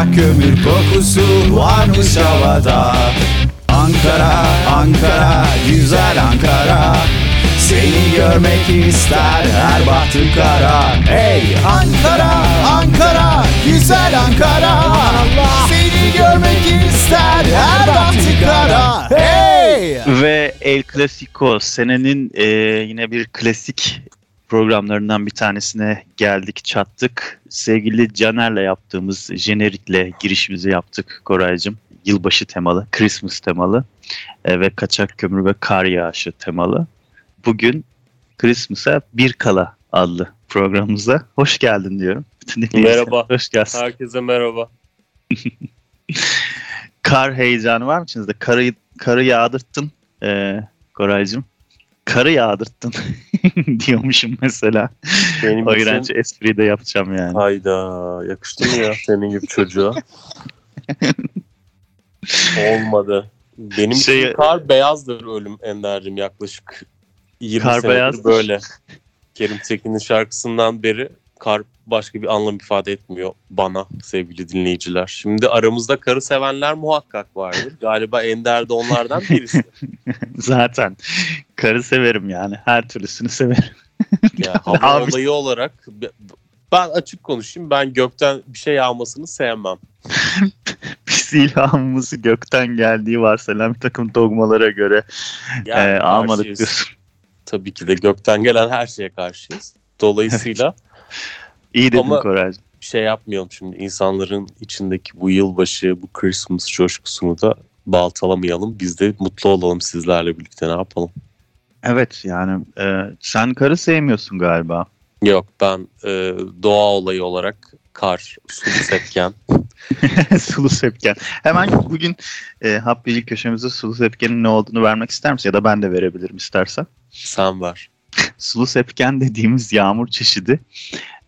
Kaçak kömür kokusu varmış havada. Ankara, Ankara, güzel Ankara. Seni görmek ister her bahtı kara. Hey Ankara, Ankara, güzel Ankara. Seni görmek ister her bahtı kara. Hey! Ve El Clasico senenin e, yine bir klasik programlarından bir tanesine geldik çattık. Sevgili Caner'le yaptığımız jenerikle girişimizi yaptık Koraycığım. Yılbaşı temalı, Christmas temalı e, ve kaçak kömür ve kar yağışı temalı. Bugün Christmas'a bir kala adlı programımıza hoş geldin diyorum. Bütün Merhaba. Hoş geldin. Herkese merhaba. Kar heyecanı var mı içinizde? Karı, karı yağdırttın e, Koraycığım. Karı yağdırttın diyormuşum mesela. Benim O için iğrenç espriyi de yapacağım yani. hayda yakıştı mı ya senin gibi çocuğa? Olmadı. Benim Şey- için kar beyazdır ölüm Ender'cim yaklaşık 20 Kar senedir beyazdır. böyle. Kerim Tekin'in şarkısından beri kar başka bir anlam ifade etmiyor bana sevgili dinleyiciler. Şimdi aramızda karı sevenler muhakkak vardır. Galiba Ender de onlardan birisi. Zaten karı severim yani. Her türlüsünü severim. Yani hava olayı olarak ben açık konuşayım ben gökten bir şey yağmasını sevmem. Biz ilhamımızı gökten geldiği varsayılan bir takım dogmalara göre Yani e, almadık diyorsun. Tabii ki de gökten gelen her şeye karşıyız. Dolayısıyla İyi dedin Ama- Koraycığım. bir şey yapmayalım şimdi. İnsanların içindeki bu yılbaşı, bu Christmas coşkusunu da baltalamayalım. Biz de mutlu olalım sizlerle birlikte ne yapalım. Evet yani e, sen karı sevmiyorsun galiba. Yok ben e, doğa olayı olarak kar, sulu sepken. Sulu Sepken. Hemen bugün e, Hap Bilgi köşemizde Sulu Sepken'in ne olduğunu vermek ister misin? Ya da ben de verebilirim istersen. Sen var. Sulu sepken dediğimiz yağmur çeşidi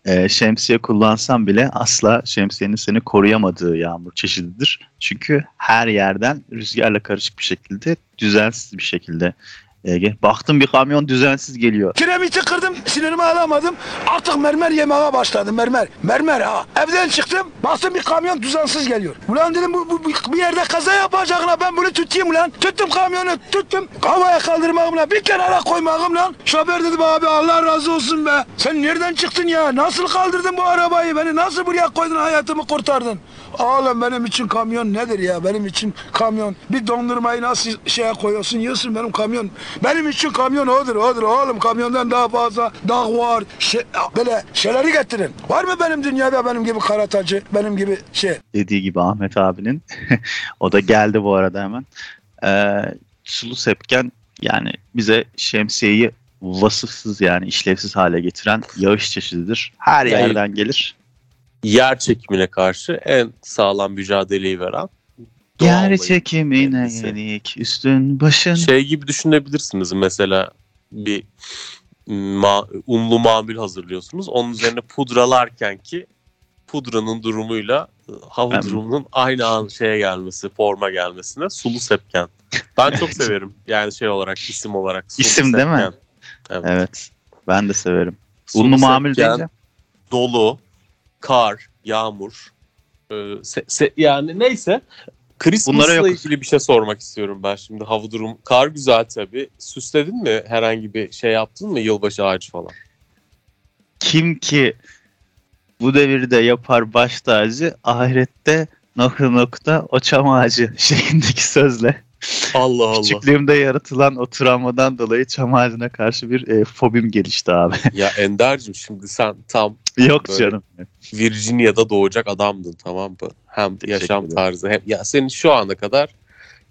e, şemsiye kullansan bile asla şemsiyenin seni koruyamadığı yağmur çeşididir. Çünkü her yerden rüzgarla karışık bir şekilde düzensiz bir şekilde e, gel- baktım bir kamyon düzensiz geliyor. Kiremiti kırdım, sinirimi alamadım. Artık mermer yemeye başladım, mermer. Mermer ha. Evden çıktım, baktım bir kamyon düzensiz geliyor. Ulan dedim bu, bu, bir yerde kaza yapacaklar, ben bunu tutayım ulan. Tuttum kamyonu, tuttum. Havaya kaldırmağımla, bir kenara koymağımla. Şoför dedim abi Allah razı olsun be. Sen nereden çıktın ya? Nasıl kaldırdın bu arabayı? Beni nasıl buraya koydun, hayatımı kurtardın? Oğlum benim için kamyon nedir ya? Benim için kamyon. Bir dondurmayı nasıl şeye koyuyorsun, yiyorsun benim kamyon. Benim için kamyon odur, odur. Oğlum kamyondan daha fazla dağ var. Şey, böyle şeyleri getirin. Var mı benim dünyada benim gibi karatacı, benim gibi şey? Dediği gibi Ahmet abinin. o da geldi bu arada hemen. E, sulu sepken yani bize şemsiyeyi vasıfsız yani işlevsiz hale getiren yağış çeşididir. Her Yani- yerden gelir. Yer çekimine karşı en sağlam mücadeleyi veren Yer çekimine yenik üstün başın. Şey gibi düşünebilirsiniz mesela bir ma unlu mamul hazırlıyorsunuz. Onun üzerine pudralarken ki pudranın durumuyla hava Ben- durumunun aynı an şeye gelmesi, forma gelmesine sulu sepken. Ben çok severim. Yani şey olarak, isim olarak. Sulu İsim değil mi? sepken. Evet. Evet. Ben de severim. Sulu Unlu mamul sepken, deyince. Dolu, kar, yağmur. e, se- se- yani neyse. Christmas'la ilgili bir şey sormak istiyorum ben şimdi. Hava durum. Kar güzel tabii. Süsledin mi? Herhangi bir şey yaptın mı? Yılbaşı ağacı falan. Kim ki bu devirde yapar baş tacı ahirette nokta nokta o çam ağacı şeklindeki sözle. Allah Allah. Küçüklüğümde yaratılan o travmadan dolayı çam ağacına karşı bir e, fobim gelişti abi. Ya Ender'cim şimdi sen tam Yok canım. Virginia'da doğacak adamdın tamam mı? Hem Teşekkür yaşam ederim. tarzı hem ya senin şu ana kadar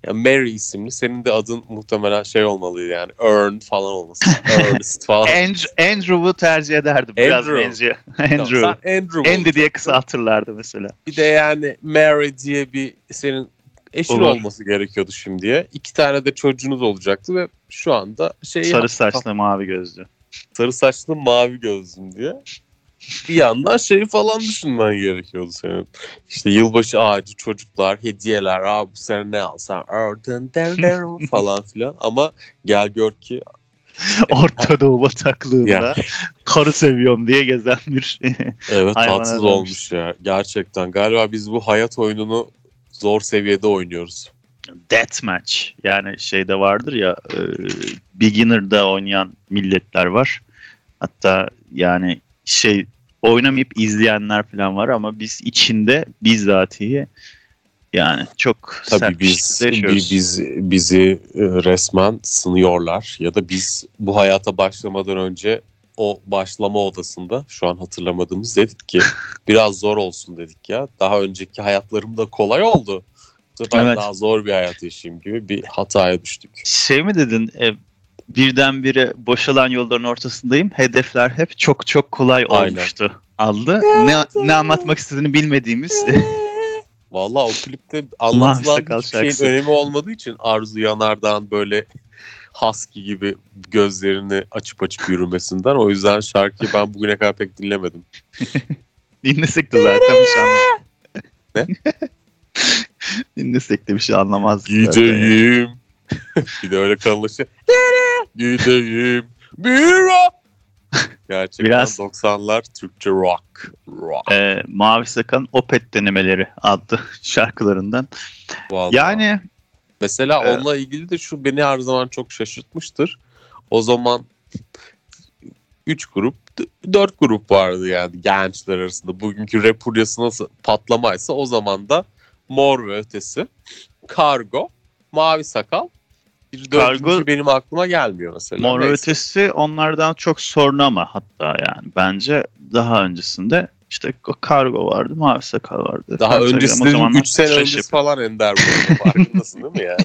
ya Mary isimli senin de adın muhtemelen şey olmalıydı yani Earn falan olması. Ernest falan. Andrew, Andrew'u tercih ederdim. Biraz Andrew. benziyor. Tamam, Andrew. sen Andrew Andy diye kısaltırlardı mesela. Bir de yani Mary diye bir senin eşin Olur. olması gerekiyordu şimdiye. İki tane de çocuğunuz olacaktı ve şu anda şey Sarı saçlı mavi gözlü. sarı saçlı mavi gözlüm diye. Bir yandan şeyi falan düşünmen gerekiyordu senin. İşte yılbaşı ağacı, çocuklar, hediyeler, Aa, bu sene ne alsan, falan filan. Ama gel gör ki Orta Doğu bataklığında Ya. karı seviyorum diye gezen bir Evet tatsız olmuş ya. Gerçekten. Galiba biz bu hayat oyununu zor seviyede oynuyoruz. deathmatch. Yani şeyde vardır ya e, beginner'da oynayan milletler var. Hatta yani şey oynamayıp izleyenler falan var ama biz içinde bizzatihi yani çok Tabii sert biz, şekilde yaşıyoruz. bi- biz bizi e, resmen sınıyorlar ya da biz bu hayata başlamadan önce o başlama odasında şu an hatırlamadığımız dedik ki biraz zor olsun dedik ya. Daha önceki hayatlarımda kolay oldu. Bu sefer Evet. daha zor bir hayat yaşayayım gibi bir hataya düştük. Şey mi dedin e, birdenbire boşalan yolların ortasındayım. Hedefler hep çok çok kolay Aynen. olmuştu. Aldı. Ne, ne anlatmak istediğini bilmediğimiz Vallahi o klipte anlatılan hiçbir şeyin şarkısı. önemi olmadığı için Arzu Yanardağ'ın böyle husky gibi gözlerini açıp açıp yürümesinden. O yüzden şarkıyı ben bugüne kadar pek dinlemedim. dinlesek de zaten bir şey. Ne? dinlesek de bir şey anlamaz. zaten. Gideyim. bir de öyle kalınlaşıyor. Gideyim. Bir Gerçekten Biraz- 90'lar Türkçe rock. Rock. Ee, Mavi Sakal'ın Opet denemeleri adlı şarkılarından. Vallahi. Yani Mesela Evet. onunla ilgili de şu beni her zaman çok şaşırtmıştır. O zaman 3 grup, 4 grup vardı yani gençler arasında. Bugünkü rap furyası nasıl patlamaysa o zaman da Mor ve Ötesi, Kargo, Mavi Sakal. Bir dördüncü Kargo- benim aklıma gelmiyor mesela. Mor. Ötesi onlardan çok sonra ama hatta yani bence daha öncesinde işte Kargo vardı, Mavi Sakal vardı. Daha Mavi Sakal öncesi o dedim zamanlar 3 sene öncesi falan Ender bu. Farkındasın değil mi ya?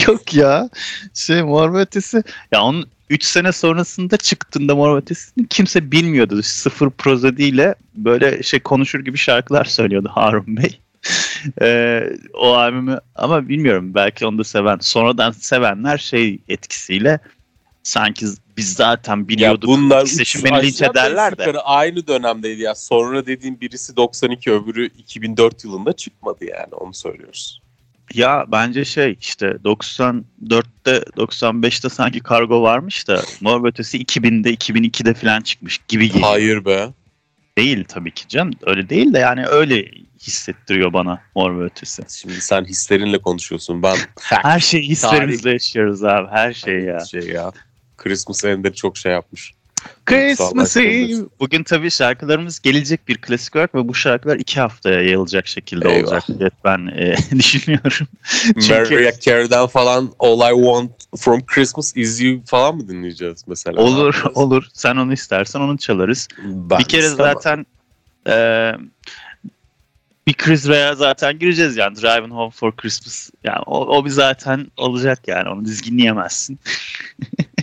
Yok ya. Şey Mor Ötesi ya onun 3 sene sonrasında çıktığında Mor Ötesi'ni kimse bilmiyordu. Sıfır prozodiyle böyle şey konuşur gibi şarkılar söylüyordu Harun Bey. Ee, o albümü ama bilmiyorum belki onu da seven sonradan sevenler şey etkisiyle sanki biz zaten biliyorduk Ya bunlar seçim üç beni linç ederler de. yukarı aynı dönemdeydi ya. Sonra dediğim birisi 92 öbürü 2004 yılında çıkmadı yani onu söylüyoruz. Ya bence şey işte 94'te 95'te sanki kargo varmış da Mor ve Ötesi 2000'de 2002'de falan çıkmış gibi geliyor. Hayır be. Değil tabii ki canım. Öyle değil de yani öyle hissettiriyor bana Mor ve Ötesi. Şimdi sen hislerinle konuşuyorsun. Ben Her şeyi hislerimizle yaşıyoruz abi. Her şey ya. Şey ya. Christmas Ender çok şey yapmış. Christmas Eve. Bugün tabii şarkılarımız gelecek bir klasik olarak ve bu şarkılar iki haftaya yayılacak şekilde Eyvah. olacak diye ben e, düşünüyorum. Çünkü- Mariah Carey'den falan All I Want From Christmas Is You falan mı dinleyeceğiz mesela? Olur olur. Sen onu istersen onu çalarız. Ben bir kere istemem. zaten e, bir Chris Ray'a zaten gireceğiz yani Driving Home for Christmas. Yani o, o bir zaten olacak yani onu dizginleyemezsin.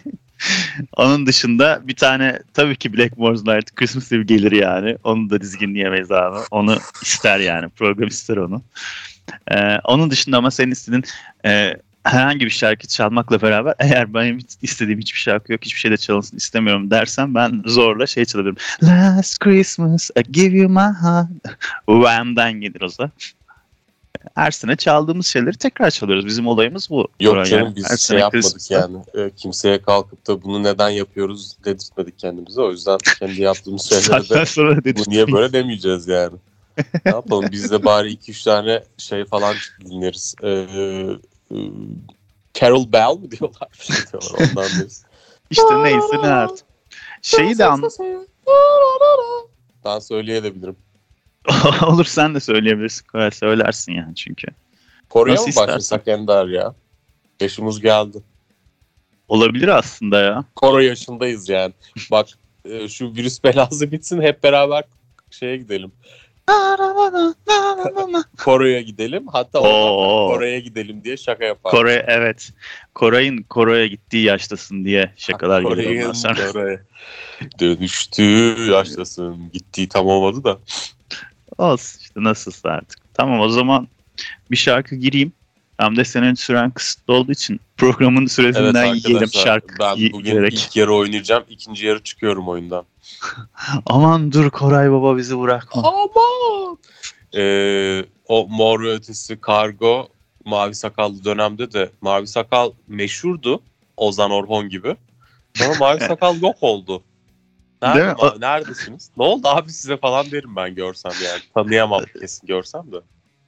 Onun dışında bir tane tabii ki Blackmore's Night Christmas Eve gelir yani. Onu da dizginleyemeyiz abi. Onu ister yani. Program ister onu. Ee, onun dışında ama senin istediğin e, herhangi bir şarkı çalmakla beraber eğer benim istediğim hiçbir şarkı yok hiçbir şey de çalınsın istemiyorum dersen ben zorla şey çalabilirim. Last Christmas I give you my heart. Wham'den gelir o da. Her sene çaldığımız şeyleri tekrar çalıyoruz. Bizim olayımız bu. Yok canım yani. biz Her şey sene yapmadık Christmas'ta. yani. Ee, kimseye kalkıp da bunu neden yapıyoruz dedirtmedik kendimize. O yüzden kendi yaptığımız şeyleri de bu niye böyle demeyeceğiz yani. ne yapalım biz de bari 2-3 tane şey falan dinleriz. Ee, e, Carol Bell mi diyorlar? Bir şey diyorlar ondan deriz. İşte neyse ne artık. Şeyi de an... Ben söyleyebilirim. Olur sen de söyleyebilirsin. Kolay söylersin yani çünkü. Kore'ye Nasıl mı istersen. başlasak Ender ya? Yaşımız geldi. Olabilir aslında ya. Koro yaşındayız yani. Bak e, şu virüs belası bitsin hep beraber şeye gidelim. Kore'ye gidelim. Hatta. Kore'ye gidelim diye şaka yapar. Kore evet. Koray'ın Kore'ye gittiği yaştasın diye şakalar geliyor Kore'nin ondan sonra. Kore. Dönüştü yaşlasın. Gittiği tam olmadı da. Olsun işte nasılsa artık. Tamam o zaman bir şarkı gireyim. Hem de senin süren kısıtlı olduğu için programın Evet süresinden yiyelim arkadaşlar şarkı ben bugün yiyerek. ilk yarı oynayacağım. ikinci yarı çıkıyorum oyundan. Aman dur Koray baba bizi bırakma. Aman! Ee, o mor ve ötesi kargo mavi sakallı dönemde de mavi sakal meşhurdu. Ozan Orhon gibi. Sonra Mavi Sakal yok oldu. Değil Nerede, mi? ma- neredesiniz? Ne oldu abi size falan derim ben görsem yani. Tanıyamam kesin görsem de.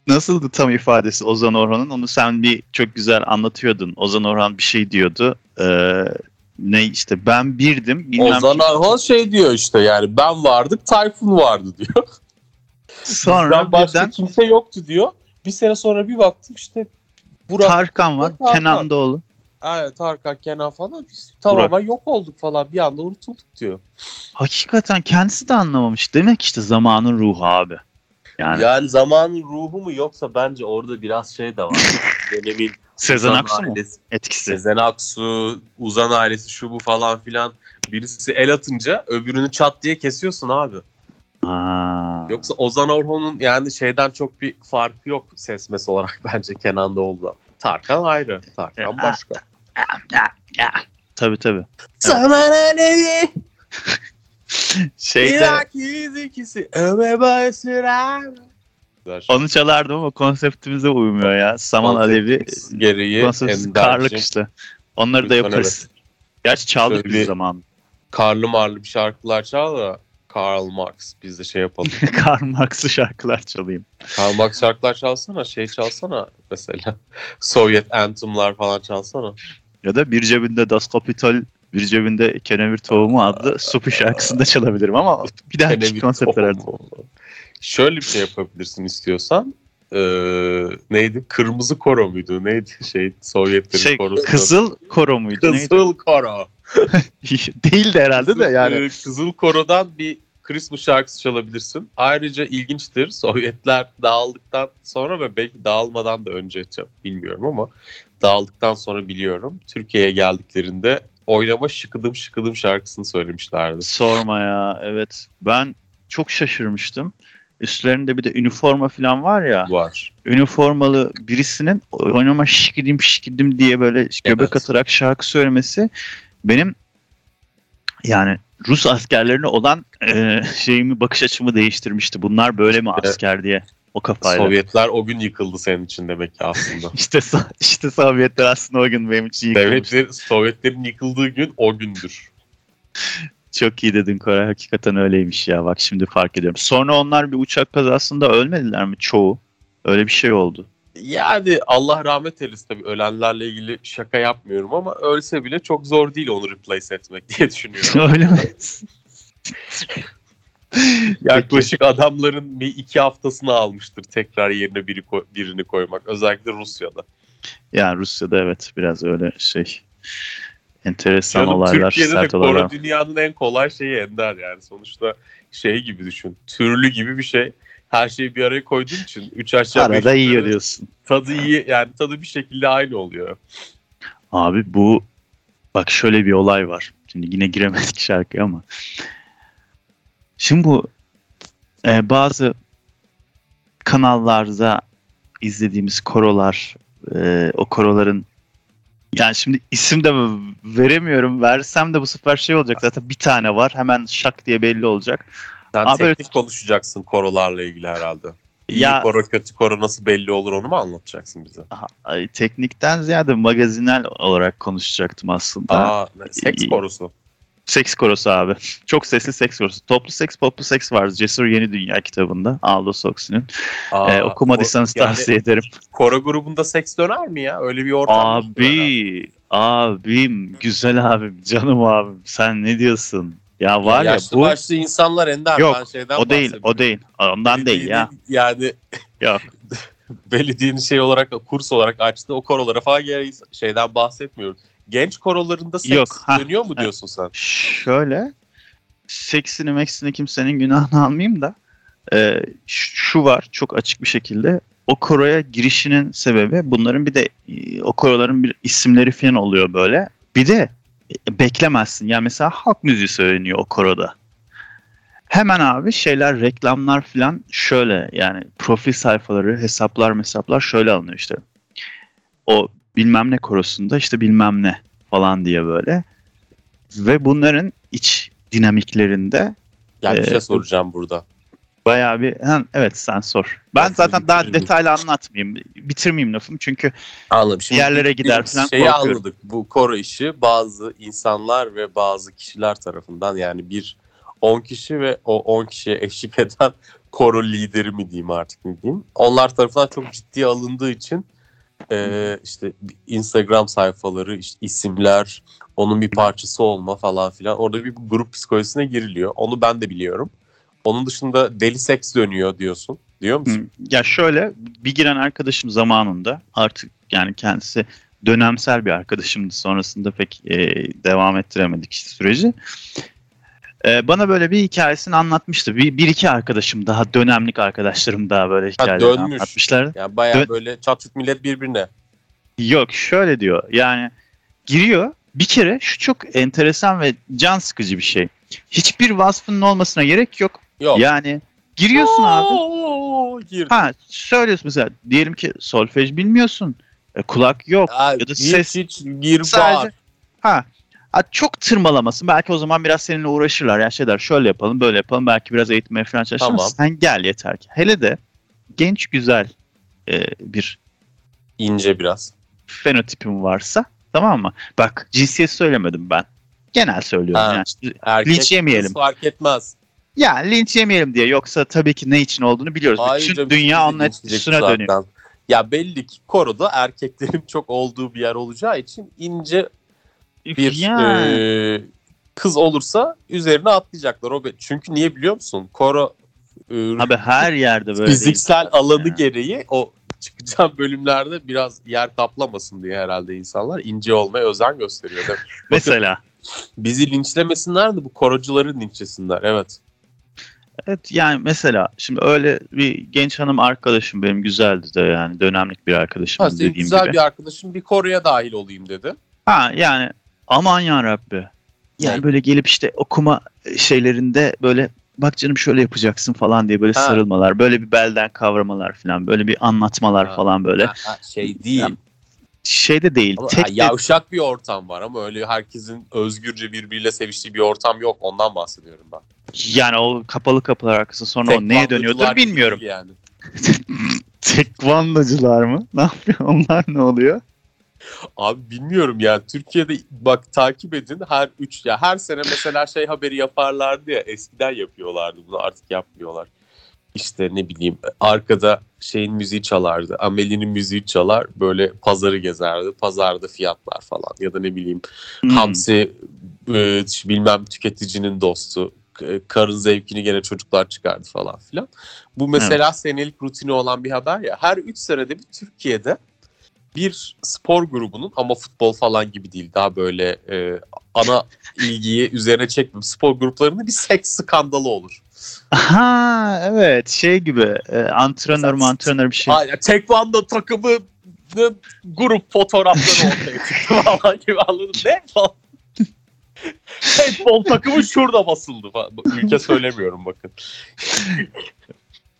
Nasıldı tam ifadesi Ozan Orhan'ın? Onu sen bir çok güzel anlatıyordun. Ozan Orhan bir şey diyordu. Ee, ne işte ben birdim. Bilmem Ozan Arhan şey diyor işte yani ben vardık Tayfun vardı diyor. Sonra Bizden başka birden kimse yoktu diyor. Bir sene sonra bir baktım işte Burak, Tarkan var. Tarkan. Kenan Doğulu. Evet, Tarkan, Kenan falan biz tamamen yok olduk falan bir anda unutulduk diyor. Hakikaten kendisi de anlamamış. Demek işte zamanın ruhu abi. Yani Yani zamanın ruhu mu yoksa bence orada biraz şey de var. Dönemin Sezen Uzan Aksu mu ailesi- etkisi? Sezen Aksu, Uzan ailesi şu bu falan filan. Birisi el atınca öbürünü çat diye kesiyorsun abi. Ha. Yoksa Ozan Orhon'un yani şeyden çok bir farkı yok sesmesi olarak bence Kenan Doğulu'dan. Tarkan ayrı. Tarkan başka. Tabii tabii. Zaman alevi, Şeyde ikisi, öme basırar. onu çalardım ama konseptimize uymuyor ya. Saman Alevi gereği Ender'cim, karlık işte. Onları da yaparız. Gerçi çaldık bir bir- zaman. Karlı marlı bir şarkılar çal da Karl Marx biz de şey yapalım. Karl Marx'lı şarkılar çalayım. Karl Marx şarkılar çalsana şey çalsana mesela. Sovyet anthem'lar falan çalsana. Ya da bir cebinde Das Kapital, bir cebinde kenevir tohumu adlı Supi şarkısını da çalabilirim ama bir dahaki Kenevir konseptlerde. tohumu. Şöyle bir şey yapabilirsin istiyorsan. Ee, neydi? Kırmızı koro muydu? Neydi şey Sovyetlerin Şey, korosu? Kızıl Koro muydu? Neydi? Kızıl koro. Değildi herhalde de yani. Kızıl korodan bir Christmas şarkısı çalabilirsin. Ayrıca ilginçtir. Sovyetler dağıldıktan sonra ve belki dağılmadan da önce bilmiyorum ama dağıldıktan sonra biliyorum. Türkiye'ye geldiklerinde oynama şıkıdım şıkıdım şarkısını söylemişlerdi. Sorma ya evet. Ben çok şaşırmıştım. Üstlerinde bir de üniforma falan var ya. Var. Üniformalı birisinin oynama şikidim şikidim diye böyle göbek Evet. atarak şarkı söylemesi benim yani Rus askerlerine olan e, şeyimi bakış açımı değiştirmişti. Bunlar böyle mi asker diye o kafayla. Sovyetler o gün yıkıldı senin için demek ki aslında. İşte işte Sovyetler aslında o gün benim için yıkılmış. Devletler, Sovyetlerin yıkıldığı gün o gündür. Çok iyi dedin Koray. Hakikaten öyleymiş ya. Bak şimdi fark ediyorum. Sonra onlar bir uçak kazasında ölmediler mi çoğu? Öyle bir şey oldu. Yani Allah rahmet eylesin tabii ölenlerle ilgili şaka yapmıyorum ama ölse bile çok zor değil onu replace etmek diye düşünüyorum. Öyle mi? Yaklaşık adamların bir iki haftasını almıştır tekrar yerine biri koy- birini koymak. Özellikle Rusya'da. Yani Rusya'da evet biraz öyle şey enteresan Canım, olaylar, Türkiye'de de koro olaylar. dünyanın en kolay şeyi Ender yani. Sonuçta şey gibi düşün. Türlü gibi bir şey. Her şeyi bir araya koyduğun için 3 aşağı beş Arada yukarı yiyor diyorsun. Tadı iyi yani tadı bir şekilde aynı oluyor. Abi bu bak şöyle bir olay var. Şimdi yine giremedik şarkıya ama. Şimdi bu e, bazı kanallarda izlediğimiz korolar e, o koroların yani şimdi isim de veremiyorum. Versem de bu sefer şey olacak. Zaten bir tane var. Hemen şak diye belli olacak. Sen Abi teknik konuşacaksın korolarla ilgili herhalde. İyi Ya- koro kötü koro nasıl belli olur onu mu anlatacaksın bize? Aha, ay, teknikten ziyade magazinel olarak konuşacaktım aslında. Aa, seks iyi. korosu. Seks korosu abi. Çok sesli seks korosu. Toplu seks, poplu seks var. Cesur Yeni Dünya kitabında. Huxley'nin. Aa, Ee, okumadıysanız yani tavsiye ederim. Koro grubunda seks döner mi ya? Öyle bir ortam herhalde? Abi, abim, güzel abim, canım abim. Sen ne diyorsun? Ya var ya, yaşlı bu başlı insanlar Ender. Yok, ben şeyden o değil, o değil. Ondan değil ya. Yani Yok. belediyenin şey olarak kurs olarak açtığı o korolara falan şeyden bahsetmiyorum. Genç korolarında seks Yok, ha. dönüyor mu diyorsun sen? Şöyle, seksini meksini kimsenin günahını almayayım da e, şu var çok açık bir şekilde o koroya girişinin sebebi bunların bir de o koroların bir isimleri falan oluyor böyle. Bir de beklemezsin. Yani mesela halk müziği söyleniyor o koroda. Hemen abi şeyler reklamlar falan şöyle yani profil sayfaları hesaplar hesaplar şöyle alınıyor işte. O bilmem ne korosunda işte bilmem ne falan diye böyle. Ve bunların iç dinamiklerinde Yani bir şey soracağım burada. Bayağı bir evet sen sor. Ben zaten daha detaylı anlatmayayım. Bitirmeyeyim lafımı çünkü Anladım. Şimdi Yerlere gider falan Şeyi korkuyorum. anladık. Bu koro işi bazı insanlar ve bazı kişiler tarafından yani bir 10 kişi ve o 10 kişiye eşlik eden koro lideri mi diyeyim artık ne diyeyim. Onlar tarafından çok ciddiye alındığı için e, işte Instagram sayfaları, işte isimler, onun bir parçası olma falan filan. Orada bir grup psikolojisine giriliyor. Onu ben de biliyorum. Onun dışında deli seks dönüyor diyorsun. Diyor musun? Hı, Ya şöyle bir giren arkadaşım zamanında artık yani kendisi dönemsel bir arkadaşımdı. Sonrasında pek e, devam ettiremedik süreci. E, bana böyle bir hikayesini anlatmıştı. Bir, bir iki arkadaşım daha dönemlik arkadaşlarım daha böyle hikayeleri dönmüş. anlatmışlar. Yani bayağı Dö- böyle çatlık millet birbirine. Yok şöyle diyor yani giriyor bir kere şu çok enteresan ve can sıkıcı bir şey. Hiçbir vasfının olmasına gerek yok. Yok. Yani giriyorsun abi. Oo, gir. Ha söylüyorsun mesela diyelim ki solfej bilmiyorsun. e, kulak yok. Ha, ya da ses- hiç gir Sadece- bağır. Ha, ha çok tırmalamasın. Belki o zaman biraz seninle uğraşırlar. Ya şey der şöyle yapalım böyle yapalım. Belki biraz eğitmeye falan çalışırız. Tamam. Sen gel yeter ki. Hele de genç güzel e, bir İnce biraz. fenotipim varsa tamam mı? Bak cinsiyet söylemedim ben. Genel söylüyorum. Ha. Yani. Erkek Linç yemeyelim. fark etmez. Ya linç yemeyelim diye. Yoksa tabii ki ne için olduğunu biliyoruz. Hayır Bütün canım, dünya onun etkisine zaten. dönüyor. Ya belli ki koroda erkeklerin çok olduğu bir yer olacağı için ince bir Ya. e, kız olursa üzerine atlayacaklar. O Çünkü niye biliyor musun? Koro e, Abi her yerde böyle değil. fiziksel alanı Ya. gereği o çıkacağım bölümlerde biraz yer kaplamasın diye herhalde insanlar ince olmaya özen gösteriyor. Değil mi? Mesela. Bizi linçlemesinler de bu korocuları linçlesinler. Evet. Evet yani mesela şimdi öyle bir genç hanım arkadaşım benim güzeldi de yani dönemlik bir arkadaşım Ha, dediğim güzel gibi. bir arkadaşın bir koroya dahil olayım dedi. Ha yani aman ya Rabbi. Yani Ne? böyle gelip işte okuma şeylerinde böyle bak canım şöyle yapacaksın falan diye böyle Ha. sarılmalar, böyle bir belden kavramalar falan, böyle bir anlatmalar Ha. falan böyle. Ha, ha, şey değil. Ya, Şeyde değil. Ama, tek ha, de- yavşak bir ortam var ama öyle herkesin özgürce birbiriyle seviştiği bir ortam yok. Ondan bahsediyorum ben. yani o kapalı kapılar arkası sonra o neye dönüyordur bilmiyorum. Yani. Tekvandocular mı? Ne yapıyor? Onlar ne oluyor? Abi bilmiyorum ya Türkiye'de bak takip edin her üç ya her sene mesela şey haberi yaparlardı ya eskiden yapıyorlardı bunu artık yapmıyorlar. İşte ne bileyim arkada şeyin müziği çalardı. Amelie'nin müziği çalar böyle pazarı gezerdi. Pazarda fiyatlar falan ya da ne bileyim Hmm. Hamsi e, bilmem tüketicinin dostu. Karın zevkini gene çocuklar çıkardı falan filan. Bu mesela senelik rutini olan bir haber ya. Her 3 senede bir Türkiye'de bir spor grubunun ama futbol falan gibi değil daha böyle e, ana ilgiyi üzerine çekmem spor gruplarında bir seks skandalı olur. Ha evet şey gibi e, antrenör mü antrenör bir şey. Aynen tekvando takımı grup fotoğrafları ortaya çıktı falan gibi anladın ne falan. Handball takımı şurada basıldı falan. Ülke söylemiyorum bakın.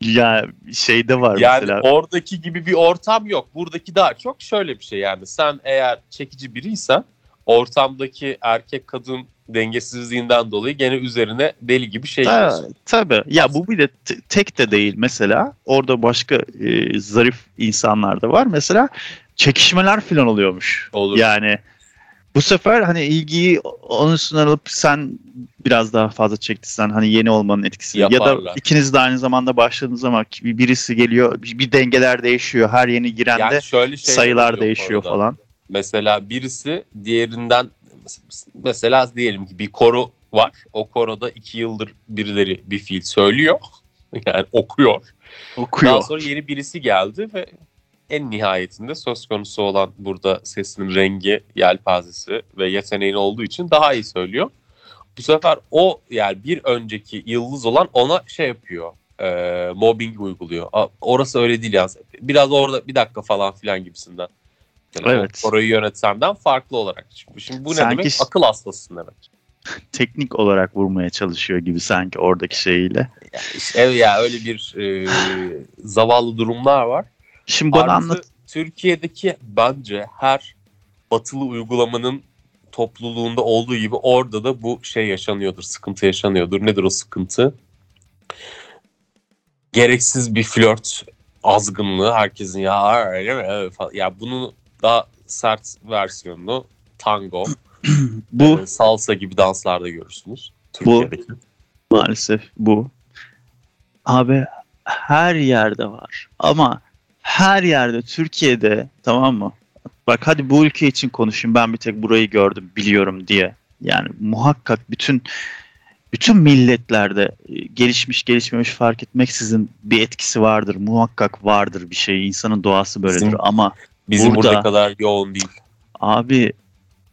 Ya şeyde var Yani mesela. oradaki gibi bir ortam yok. Buradaki daha çok şöyle bir şey yani. Sen eğer çekici biriysen ortamdaki erkek kadın dengesizliğinden dolayı gene üzerine deli gibi şey Ta, tabii. Ya bu bir de tek de değil mesela. Orada başka e, zarif insanlar da var. Mesela çekişmeler falan oluyormuş. Olur. Yani bu sefer hani ilgiyi onun üstüne alıp sen biraz daha fazla çektiysen hani yeni olmanın etkisi ya da Yaparlar. ikiniz de aynı zamanda başladığınız zaman birisi geliyor bir bir dengeler değişiyor her yeni girende Yani şöyle sayılar değişiyor falan. Mesela birisi diğerinden mesela diyelim ki bir koro var. O koroda iki yıldır birileri bir fiil söylüyor. Yani okuyor. Okuyor. Daha sonra yeni birisi geldi ve en nihayetinde söz konusu olan burada sesinin rengi, yelpazesi ve yeteneğin olduğu için daha iyi söylüyor. Bu sefer o yani bir önceki yıldız olan ona şey yapıyor. E, mobbing uyguluyor. Orası öyle değil yani. Biraz orada bir dakika falan filan gibisinden. Yani Evet. Orayı yönetsenden farklı olarak. Şimdi, şimdi bu ne Sanki- demek? Akıl hastasısın demek. Teknik olarak vurmaya çalışıyor gibi sanki oradaki şeyiyle. Yani işte, evet ya öyle bir e, zavallı durumlar var. Şimdi bana Artı anlat. Türkiye'deki bence her batılı uygulamanın topluluğunda olduğu gibi orada da bu şey yaşanıyordur, sıkıntı yaşanıyordur. Nedir o sıkıntı? gereksiz bir flört azgınlığı herkesin ya öyle mi Evet ya bunun daha sert versiyonunu tango, Bu e, salsa gibi danslarda görürsünüz. Bu- Türkiye'deki. maalesef bu. Abi her yerde var. Ama her yerde Türkiye'de tamam mı? Bak hadi bu ülke için konuşayım. Ben bir tek burayı gördüm, biliyorum diye. Yani muhakkak bütün bütün milletlerde e, gelişmiş gelişmemiş fark etmeksizin bir etkisi vardır. Muhakkak vardır bir şey. İnsanın doğası böyledir. Bizim- Ama Bizim Burada- burada kadar yoğun değil. abi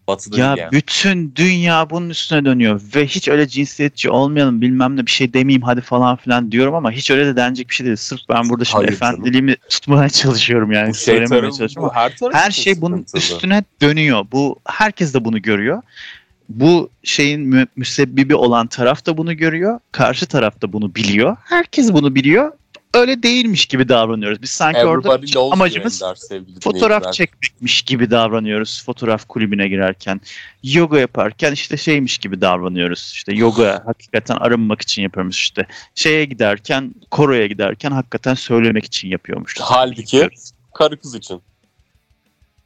Batı'da ya yani. bütün dünya bunun üstüne dönüyor ve hiç öyle cinsiyetçi olmayalım bilmem ne bir şey demeyeyim hadi falan filan diyorum ama hiç öyle de denecek bir şey değil. Sırf ben burada şimdi Hayır canım. efendiliğimi tutmaya çalışıyorum yani. Bu şey tarafı, çalışıyorum bu her, her şey bunun sıkıntılı. üstüne dönüyor. Bu herkes de bunu görüyor. Bu şeyin mü- müsebbibi olan taraf da bunu görüyor. Karşı taraf da bunu biliyor. Herkes bunu biliyor. Öyle değilmiş gibi davranıyoruz. Biz sanki orada Everybody knows amacımız sevgili fotoğraf dinleyiciler. çekmekmiş gibi davranıyoruz fotoğraf kulübüne girerken. Yoga yaparken işte şeymiş gibi davranıyoruz. İşte yoga hakikaten arınmak için yapıyormuş işte. Şeye giderken, koroya giderken hakikaten söylemek için yapıyormuş. Halbuki karı kız için.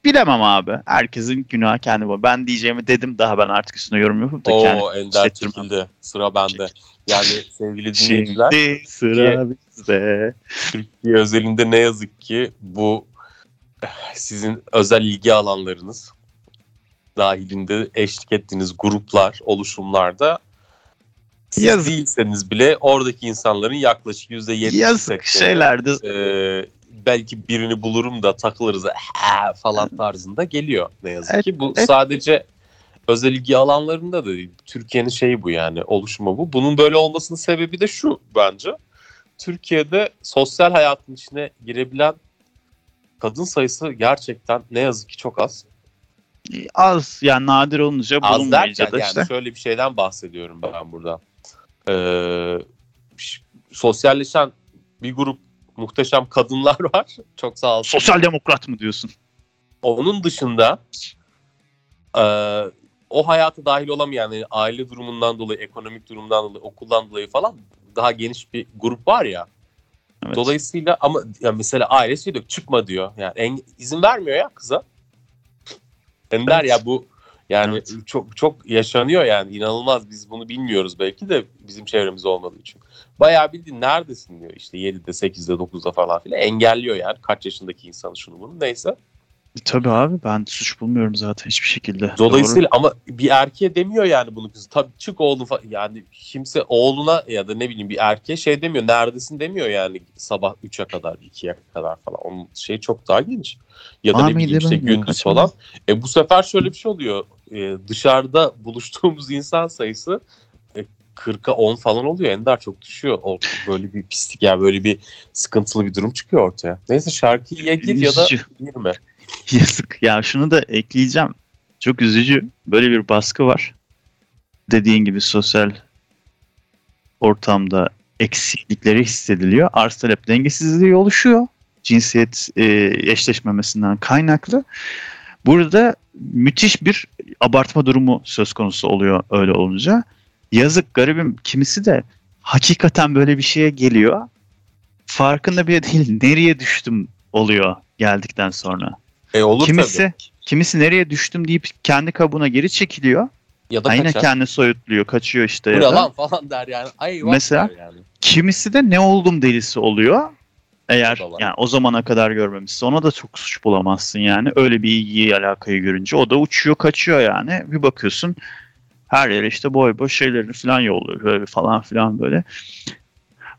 Bilemem abi. Herkesin günahı kendi bu. Ben diyeceğimi dedim daha ben artık üstüne yorum yapıp da Oo kendim Ender hissettirmem. çekildi. Sıra bende. Yani sevgili dinleyiciler Şimdi sıra bizde. Türkiye özelinde ne yazık ki bu sizin özel ilgi alanlarınız dahilinde eşlik ettiğiniz gruplar, oluşumlarda siz Yazık. değilseniz bile oradaki insanların yaklaşık %70 Yazık şeylerde e, belki birini bulurum da takılırız "Ha!" falan tarzında geliyor ne yazık Evet, ki. Bu evet. sadece özel ilgi alanlarında da değil. Türkiye'nin şeyi bu yani oluşumu bu. Bunun böyle olmasının sebebi de şu bence. Türkiye'de sosyal hayatın içine girebilen kadın sayısı gerçekten ne yazık ki çok az. az yani nadir olunca Az derken da yani işte. şöyle bir şeyden bahsediyorum ben burada. Ee, sosyalleşen bir grup muhteşem kadınlar var. Çok sağ olsun. Sosyal demokrat mı diyorsun? Onun dışında e, o hayata dahil olamayan yani aile durumundan dolayı, ekonomik durumdan dolayı, okuldan dolayı falan daha geniş bir grup var ya. Evet. Dolayısıyla ama ya mesela ailesi diyor çıkma diyor. Yani en- izin vermiyor ya kıza. Ender Evet. ya bu yani Evet. çok çok yaşanıyor yani inanılmaz biz bunu bilmiyoruz belki de bizim çevremizde olmadığı için. Bayağı bildiğin neredesin diyor işte 7'de 8'de 9'da falan filan engelliyor yani kaç yaşındaki insanı şunu bunu neyse. Tabii abi ben suç bulmuyorum zaten hiçbir şekilde. Dolayısıyla ama bir erkeğe demiyor yani bunu kız. Tabii çık oğlum falan. Yani kimse oğluna ya da ne bileyim bir erkeğe şey demiyor. Neredesin demiyor yani sabah 3'e kadar 2'ye kadar falan. Onun şeyi çok daha geniş. Ya da Aa, ne bileyim işte gündüz kaçamam. falan. E bu sefer şöyle bir şey oluyor. E, dışarıda buluştuğumuz insan sayısı e, 40'a 10 falan oluyor. Ender çok düşüyor. O, böyle bir pislik ya böyle bir sıkıntılı bir durum çıkıyor ortaya. Neyse şarkıyı ya gir ya da girme. Yazık. Ya şunu da ekleyeceğim. Çok üzücü. Böyle bir baskı var. Dediğin gibi sosyal ortamda eksiklikleri hissediliyor. Arz talep dengesizliği oluşuyor. Cinsiyet e, eşleşmemesinden kaynaklı. Burada müthiş bir abartma durumu söz konusu oluyor öyle olunca. Yazık garibim kimisi de hakikaten böyle bir şeye geliyor. Farkında bile değil nereye düştüm oluyor geldikten sonra. E olur kimisi tabii. kimisi nereye düştüm deyip kendi kabuğuna geri çekiliyor. Ya da Ha, yine kaçar. kendini soyutluyor, kaçıyor işte. Bu ya da. lan falan der yani. Ay Mesela- der yani. Kimisi de ne oldum delisi oluyor. Eğer O yani o zamana kadar görmemişse ona da çok suç bulamazsın yani. Öyle bir ilgiyi alakayı görünce o da uçuyor kaçıyor yani. Bir bakıyorsun her yere işte boy boy şeylerini falan yolluyor böyle falan filan böyle.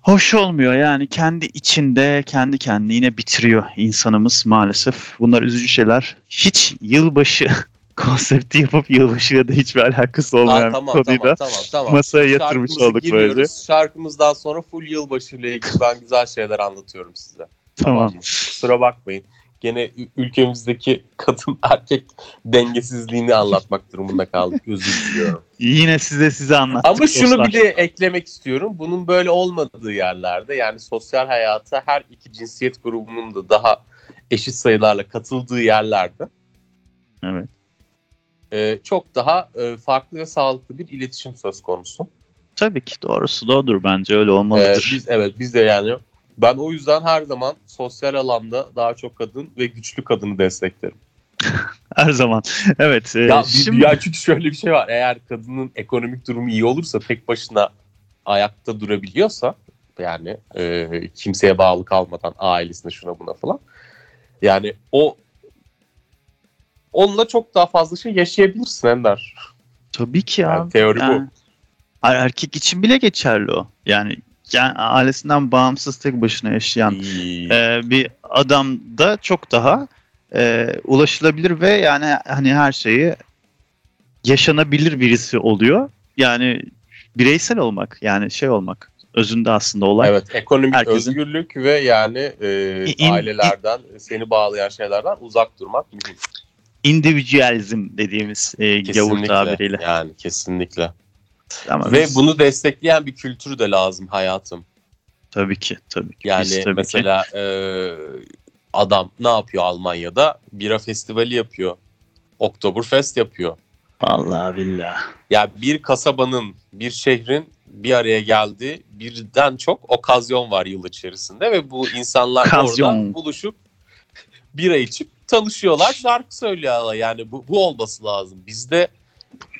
Hoş olmuyor yani kendi içinde kendi kendini yine bitiriyor insanımız maalesef. Bunlar üzücü şeyler. Hiç yılbaşı konsepti yapıp yılbaşıyla da hiçbir alakası olmayan Aa, tamam, konuyu tamam, da tamam, tamam. masaya yatırmış olduk böylece. Şarkımızdan sonra full yılbaşı ile ilgili ben güzel şeyler anlatıyorum size. Tamam. mı? Kusura bakmayın. Gene ülkemizdeki kadın erkek dengesizliğini anlatmak durumunda kaldık. Özür diliyorum. Yine size size anlattık. Ama şunu dostlar. bir de eklemek istiyorum. Bunun böyle olmadığı yerlerde yani sosyal hayata her iki cinsiyet grubunun da daha eşit sayılarla katıldığı yerlerde Evet. e, çok daha e, farklı ve sağlıklı bir iletişim söz konusu. Tabii ki doğrusu da odur bence öyle Ee, olmalıdır. biz evet biz de yani Ben o yüzden her zaman sosyal alanda daha çok kadın ve güçlü kadını desteklerim. Her zaman. Evet. e, Ya, şimdi ya çünkü şöyle bir şey var. Eğer kadının ekonomik durumu iyi olursa tek başına ayakta durabiliyorsa yani e, kimseye bağlı kalmadan ailesine şuna buna falan. Yani o onunla çok daha fazla şey yaşayabilirsin Ender. tabii ki ya. Yani teori bu. Yani, Hayır, erkek için bile geçerli o. Yani, yani ailesinden bağımsız tek başına yaşayan e, bir adam da çok daha e, ulaşılabilir ve yani hani her şeyi yaşanabilir birisi oluyor. Yani bireysel olmak yani şey olmak özünde aslında olay. Evet ekonomik Herkesin- özgürlük ve yani e, İn- ailelerden seni bağlayan şeylerden uzak durmak mühim. Individualizm dediğimiz e, gavur tabiriyle. Yani kesinlikle. Ama Ve biz- bunu destekleyen bir kültür de lazım hayatım. tabii ki tabii ki. Yani Biz tabii ki- mesela e, adam ne yapıyor Almanya'da? Bira festivali yapıyor. Oktoberfest yapıyor. Vallahi billahi. Ya bir kasabanın, bir şehrin bir araya geldiği birden çok okazyon var yıl içerisinde ve bu insanlar Okazyon. orada buluşup bira içip tanışıyorlar, şarkı söylüyorlar. Yani bu, bu olması lazım. Bizde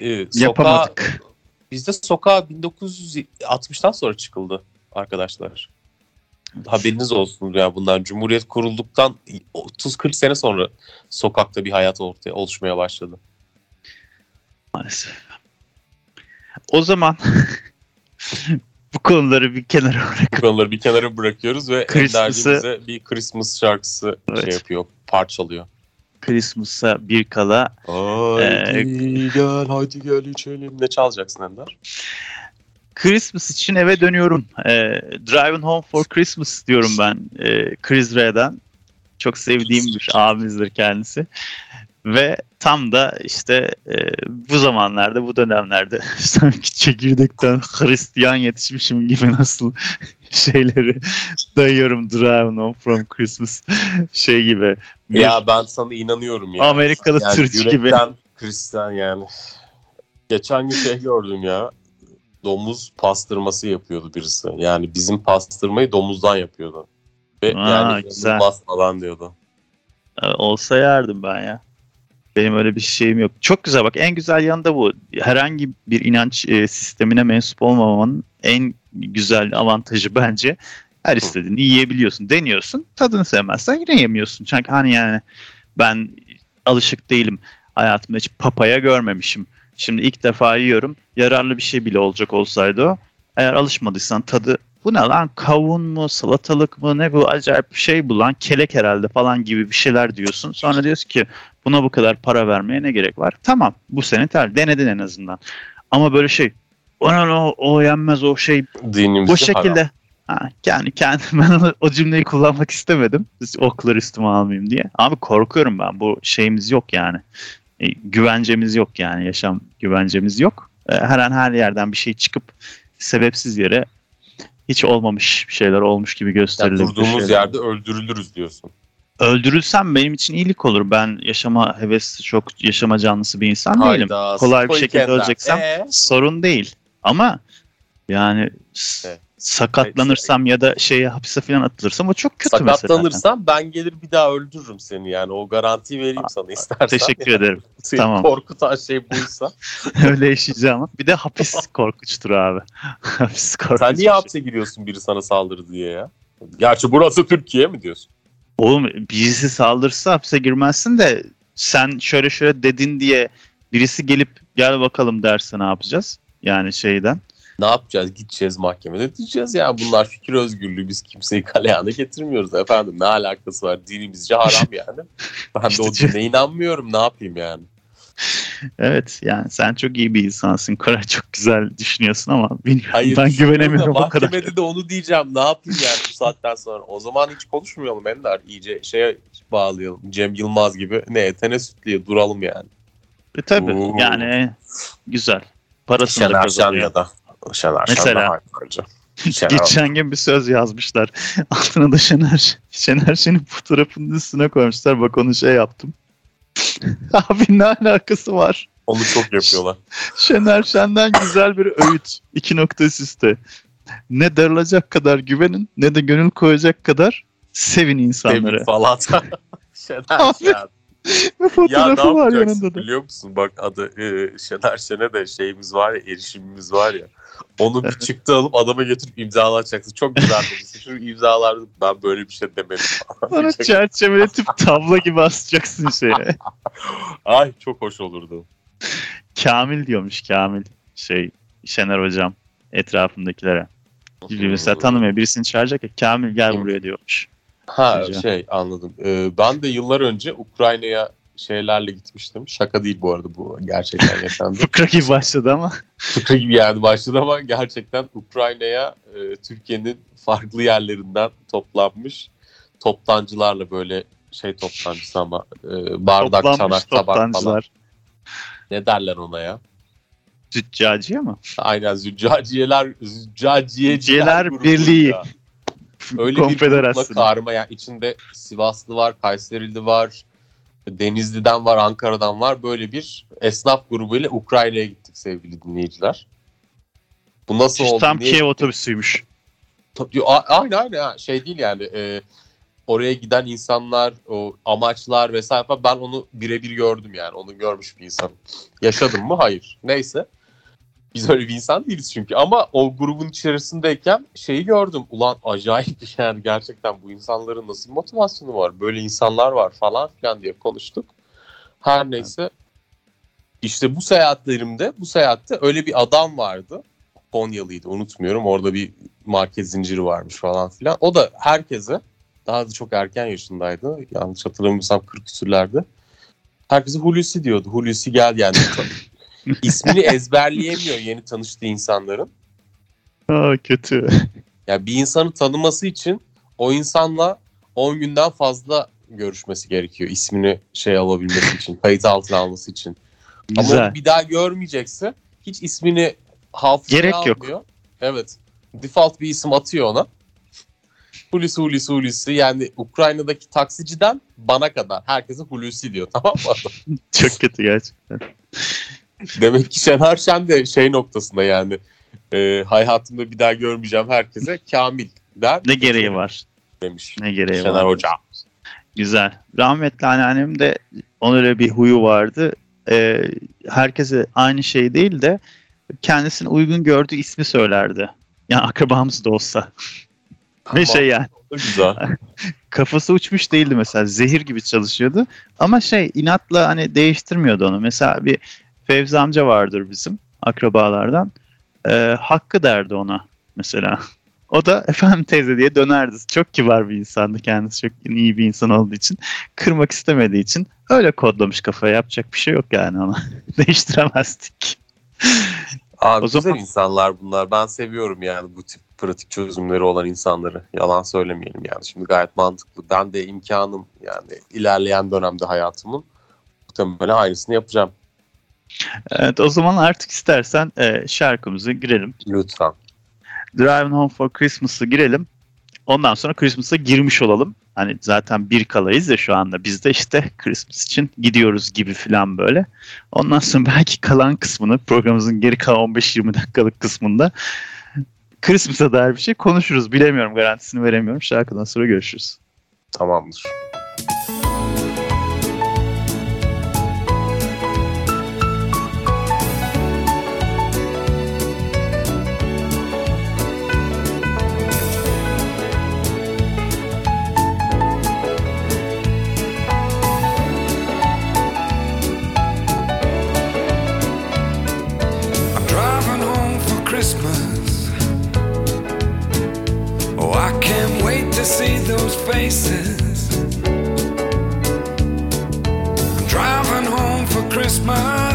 e, sokağa, Yapamadık. Bizde sokağa 1960'tan sonra çıkıldı arkadaşlar. Haberiniz olsun ya bundan. Cumhuriyet kurulduktan 30-40 sene sonra sokakta bir hayat ortaya oluşmaya başladı. Maalesef. O zaman bu konuları bir kenara Bu bırakıp konuları bir kenara bırakıyoruz ve Christmas'ı- bir Christmas şarkısı Evet. şey yapıyor, parçalıyor. Christmas'a bir kala Haydi gel, haydi gel içelim. Ne çalacaksın Ender? Christmas için eve dönüyorum. Ee, Driving Home for Christmas diyorum ben ee, Chris Rea'dan. Çok sevdiğim bir abimizdir kendisi. Ve tam da işte e, bu zamanlarda, bu dönemlerde sanki çekirdekten Hristiyan yetişmişim gibi nasıl şeyleri dayıyorum Driving Home from Christmas şey gibi. Ya ben sana inanıyorum ya. Amerikalı yani Türk gibi. Hristiyan yani. Geçen gün şey gördüm ya. Domuz pastırması yapıyordu birisi. Yani bizim pastırmayı domuzdan yapıyordu. Ve Aa, yani güzel. falan diyordu. Olsa yerdim ben ya. Benim öyle bir şeyim yok. Çok güzel bak en güzel yanı da bu. Herhangi bir inanç e, sistemine mensup olmamanın en güzel avantajı bence her istediğini yiyebiliyorsun. Deniyorsun. Tadını sevmezsen yine yemiyorsun. Çünkü hani yani ben alışık değilim. Hayatımda hiç papaya görmemişim. Şimdi ilk defa yiyorum. Yararlı bir şey bile olacak olsaydı o. Eğer alışmadıysan tadı bu ne lan kavun mu salatalık mı ne bu acayip bir şey bu lan kelek herhalde falan gibi bir şeyler diyorsun. Sonra diyorsun ki buna bu kadar para vermeye ne gerek var? Tamam bu senin ter denedin en azından. Ama böyle şey o, ne lan, o, o yenmez o şey Dinimizde bu şekilde ha, yani kendi ben o cümleyi kullanmak istemedim. Okları üstüme almayayım diye. Abi korkuyorum ben. Bu şeyimiz yok yani. E, güvencemiz yok yani. Yaşam güvencemiz yok. E, her an her yerden bir şey çıkıp sebepsiz yere hiç olmamış bir şeyler olmuş gibi Yani gösterilebilir. durduğumuz şeyler. yerde öldürülürüz diyorsun. Öldürülsem benim için iyilik olur. Ben yaşama hevesli, çok yaşama canlısı bir insan değilim. Hayda, Kolay bir şekilde öleceksem Ee? sorun değil. Ama yani Evet. sakatlanırsam ya da şeye hapise falan atılırsam o çok kötü mesela. Sakatlanırsam ben gelir bir daha öldürürüm seni yani. O garantiyi vereyim sana istersen. Teşekkür ederim. Seni Tamam. korkutan şey buysa. Öyle yaşayacağım. Bir de hapis korkunçtur abi. hapis korkunç. Sen niye şey. hapse giriyorsun biri sana saldırdı diye ya? Gerçi burası Türkiye mi diyorsun? Oğlum birisi saldırsa hapse girmezsin de sen şöyle şöyle dedin diye birisi gelip gel bakalım derse ne yapacağız? Yani şeyden. Ne yapacağız? Gideceğiz mahkemede diyeceğiz ya. Bunlar fikir özgürlüğü. Biz kimseyi kaleyana getirmiyoruz efendim. Ne alakası var? Dinimizce haram yani. Ben de o dine inanmıyorum. Ne yapayım yani? Evet yani sen çok iyi bir insansın. Koray çok güzel düşünüyorsun ama bilmiyorum. Hayır, ben güvenemiyorum da o kadar. Mahkemede de onu diyeceğim. Ne yapayım yani bu saatten sonra? O zaman hiç konuşmayalım Ender. İyice şeye bağlayalım. Cem Yılmaz gibi. Ne etene sütlüye duralım yani. E, tabii Oo. yani güzel. Parasını da Şener kazanıyor. ya da. Şener Şen Mesela. daha bence. Şener Geçen gün bir söz yazmışlar. Altına da Şener, Şener Şen'in fotoğrafının üstüne koymuşlar. Bak onu şey yaptım. Abi ne alakası var? Onu çok yapıyorlar. Şener Şen'den güzel bir öğüt. İki nokta üst üste. ne darılacak kadar güvenin ne de gönül koyacak kadar sevin insanları. Demir falan. Şener Abi, Şen. Ve Ya fotoğrafı var yanında da. biliyor musun? Bak adı e, Şener Şen'e de şeyimiz var ya erişimimiz var ya. Onu bir çıktı alıp adama götürüp imzalatacaksın. Çok güzel demişsin. Şu imzalarda ben böyle bir şey demedim. Sonra çerçeveletip tablo gibi asacaksın şeye. Ay çok hoş olurdu. Kamil diyormuş Kamil. Şey Şener hocam etrafındakilere. Mesela tanımıyor birisini çağıracak ya Kamil gel buraya diyormuş. Ha Güzel. şey anladım. Ee, ben de yıllar önce Ukrayna'ya şeylerle gitmiştim. Şaka değil bu arada bu gerçekten yaşandı. Fıkra gibi başladı ama. Fıkra gibi yani başladı ama gerçekten Ukrayna'ya e, Türkiye'nin farklı yerlerinden toplanmış toptancılarla böyle şey toptancısı ama e, bardak, Toplanmış çanak, tabak falan. Ne derler ona ya? Züccaciye mi? Aynen züccaciyeler, züccaciyeciler Birliği. Öyle bir grupla karma yani içinde Sivaslı var, Kayserili var, Denizli'den var, Ankara'dan var. Böyle bir esnaf grubuyla Ukrayna'ya gittik sevgili dinleyiciler. Bu nasıl oldu? Tam Kiev otobüsüymüş. Aynen aynen şey değil yani e, oraya giden insanlar o amaçlar vesaire falan, ben onu birebir gördüm yani onu görmüş bir insanım. Yaşadım mı? Hayır. Neyse. Biz öyle bir insan değiliz çünkü ama o grubun içerisindeyken şeyi gördüm. Ulan acayip bir şey yani gerçekten bu insanların nasıl motivasyonu var? Böyle insanlar var falan filan diye konuştuk. Her neyse. İşte bu seyahatlerimde bu seyahatte öyle bir adam vardı. Konyalıydı unutmuyorum. Orada bir market zinciri varmış falan filan. O da herkese daha da çok erken yaşındaydı. Yanlış hatırlamıyorsam 40 küsürlerde. Herkese Hulusi diyordu. Hulusi gel yani. İsmini ezberleyemiyor yeni tanıştığı insanların. Aa, kötü. Yani bir insanı tanıması için o insanla 10 günden fazla görüşmesi gerekiyor. ismini şey alabilmesi için, kayıt altına alması için. Ama Güzel. onu bir daha görmeyecekse hiç ismini hafızaya Gerek yok. almıyor. Evet. Default bir isim atıyor ona. Hulusi Hulusi Hulusi yani Ukrayna'daki taksiciden bana kadar herkese Hulusi diyor tamam mı? Çok kötü gerçekten. Demek ki Şener Şen de şey noktasında yani e, hayatımda bir daha görmeyeceğim herkese Kamil der. Ne gereği var? Demiş Ne gereği Şener var? Hoca. Güzel. Rahmetli anneannem de onun öyle bir huyu vardı. Ee, herkese aynı şey değil de kendisine uygun gördüğü ismi söylerdi. Yani akrabamız da olsa. Ve şey yani Güzel. kafası uçmuş değildi mesela. Zehir gibi çalışıyordu. Ama şey inatla hani değiştirmiyordu onu. Mesela bir Fevzi amca vardır bizim akrabalardan. Ee, Hakkı derdi ona mesela. O da efendim teyze diye dönerdi. Çok kibar bir insandı kendisi. Çok iyi bir insan olduğu için. Kırmak istemediği için öyle kodlamış kafaya. Yapacak bir şey yok yani ona. Değiştiremezdik. Abi O güzel zaman- insanlar bunlar. Ben seviyorum yani bu tip pratik çözümleri olan insanları. Yalan söylemeyelim yani. Şimdi gayet mantıklı. Ben de imkanım yani ilerleyen dönemde hayatımın muhtemelen aynısını yapacağım. Evet o zaman artık istersen e, şarkımızı girelim. Lütfen. Driving Home for Christmas'ı girelim. Ondan sonra Christmas'a girmiş olalım. Hani zaten bir kalayız ya şu anda. Biz de işte Christmas için gidiyoruz gibi falan böyle. Ondan sonra belki kalan kısmını programımızın geri kalan 15-20 dakikalık kısmında Christmas'a dair bir şey konuşuruz. Bilemiyorum garantisini veremiyorum. Şarkıdan sonra görüşürüz. Tamamdır. To see those faces. I'm driving home for Christmas,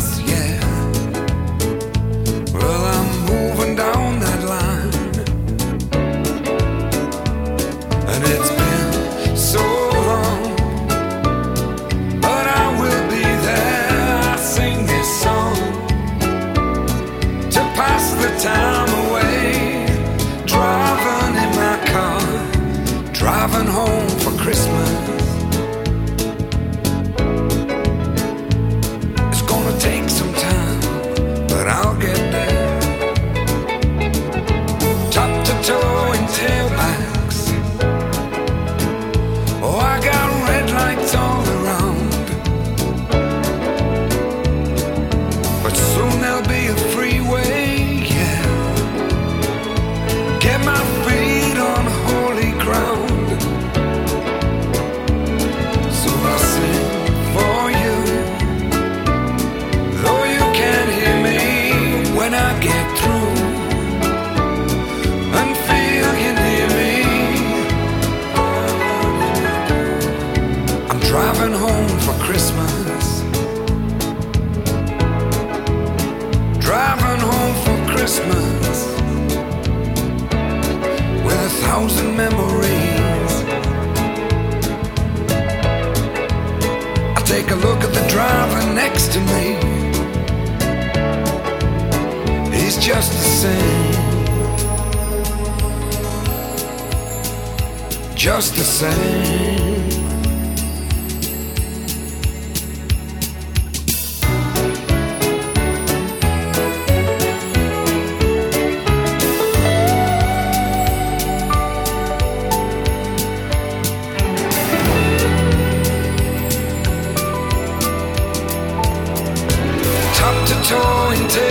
toe in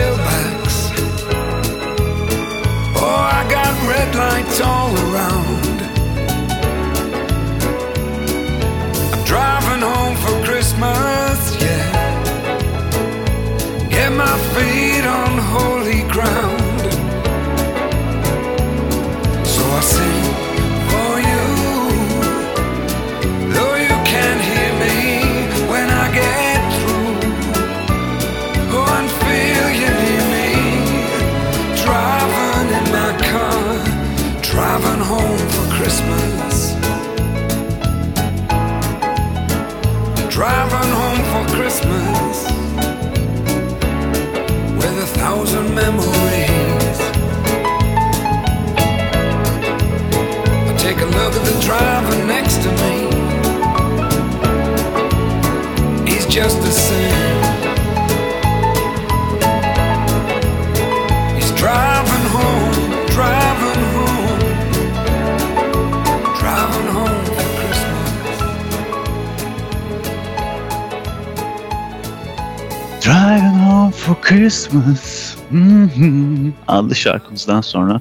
Christmas. Mhm. Adlı şarkımızdan sonra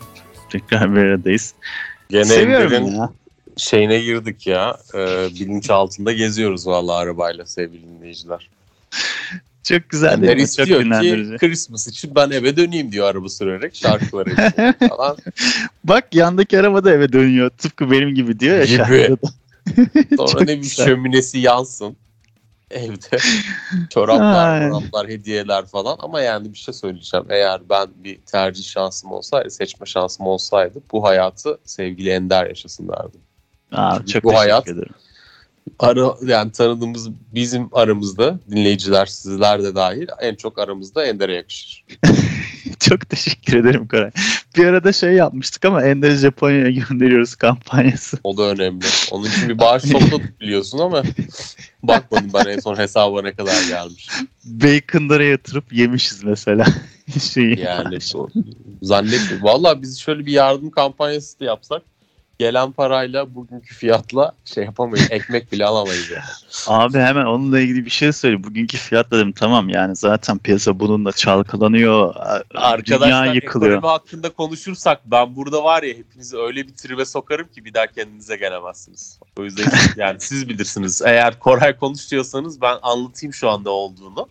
tekrar bir aradayız. Gene Seviyorum Ender'in ya. şeyine girdik ya. Ee, bilinç altında geziyoruz vallahi arabayla sevgili dinleyiciler. Çok güzel Ender mi? Çok istiyor ki. Christmas için ben eve döneyim diyor araba sürerek şarkıları falan. Bak yandaki araba da eve dönüyor. Tıpkı benim gibi diyor ya Gibi. Sonra ne bir şöminesi yansın evde. Çoraplar, çoraplar, hediyeler falan. Ama yani bir şey söyleyeceğim. Eğer ben bir tercih şansım olsaydı, seçme şansım olsaydı bu hayatı sevgili Ender yaşasın derdim. Aa, Çünkü çok bu teşekkür hayat- ederim. Ara, yani tanıdığımız bizim aramızda dinleyiciler sizler de dahil en çok aramızda Ender'e yakışır. Çok teşekkür ederim Koray. Bir arada şey yapmıştık ama Ender'i Japonya'ya gönderiyoruz kampanyası. O da önemli. Onun için bir bağış topladık biliyorsun ama bakmadım ben en son hesaba ne kadar gelmiş. Bacon'lara yatırıp yemişiz mesela. Şeyi. Yani zannetmiyorum. Valla biz şöyle bir yardım kampanyası da yapsak gelen parayla bugünkü fiyatla şey yapamayız. Ekmek bile alamayız yani. Abi hemen onunla ilgili bir şey söyle. Bugünkü fiyat dedim tamam yani zaten piyasa bununla çalkalanıyor. Arkadaşlar Dünya yıkılıyor. ekonomi hakkında konuşursak ben burada var ya hepinizi öyle bir tribe sokarım ki bir daha kendinize gelemezsiniz. O yüzden yani siz bilirsiniz. Eğer Koray konuş diyorsanız ben anlatayım şu anda olduğunu.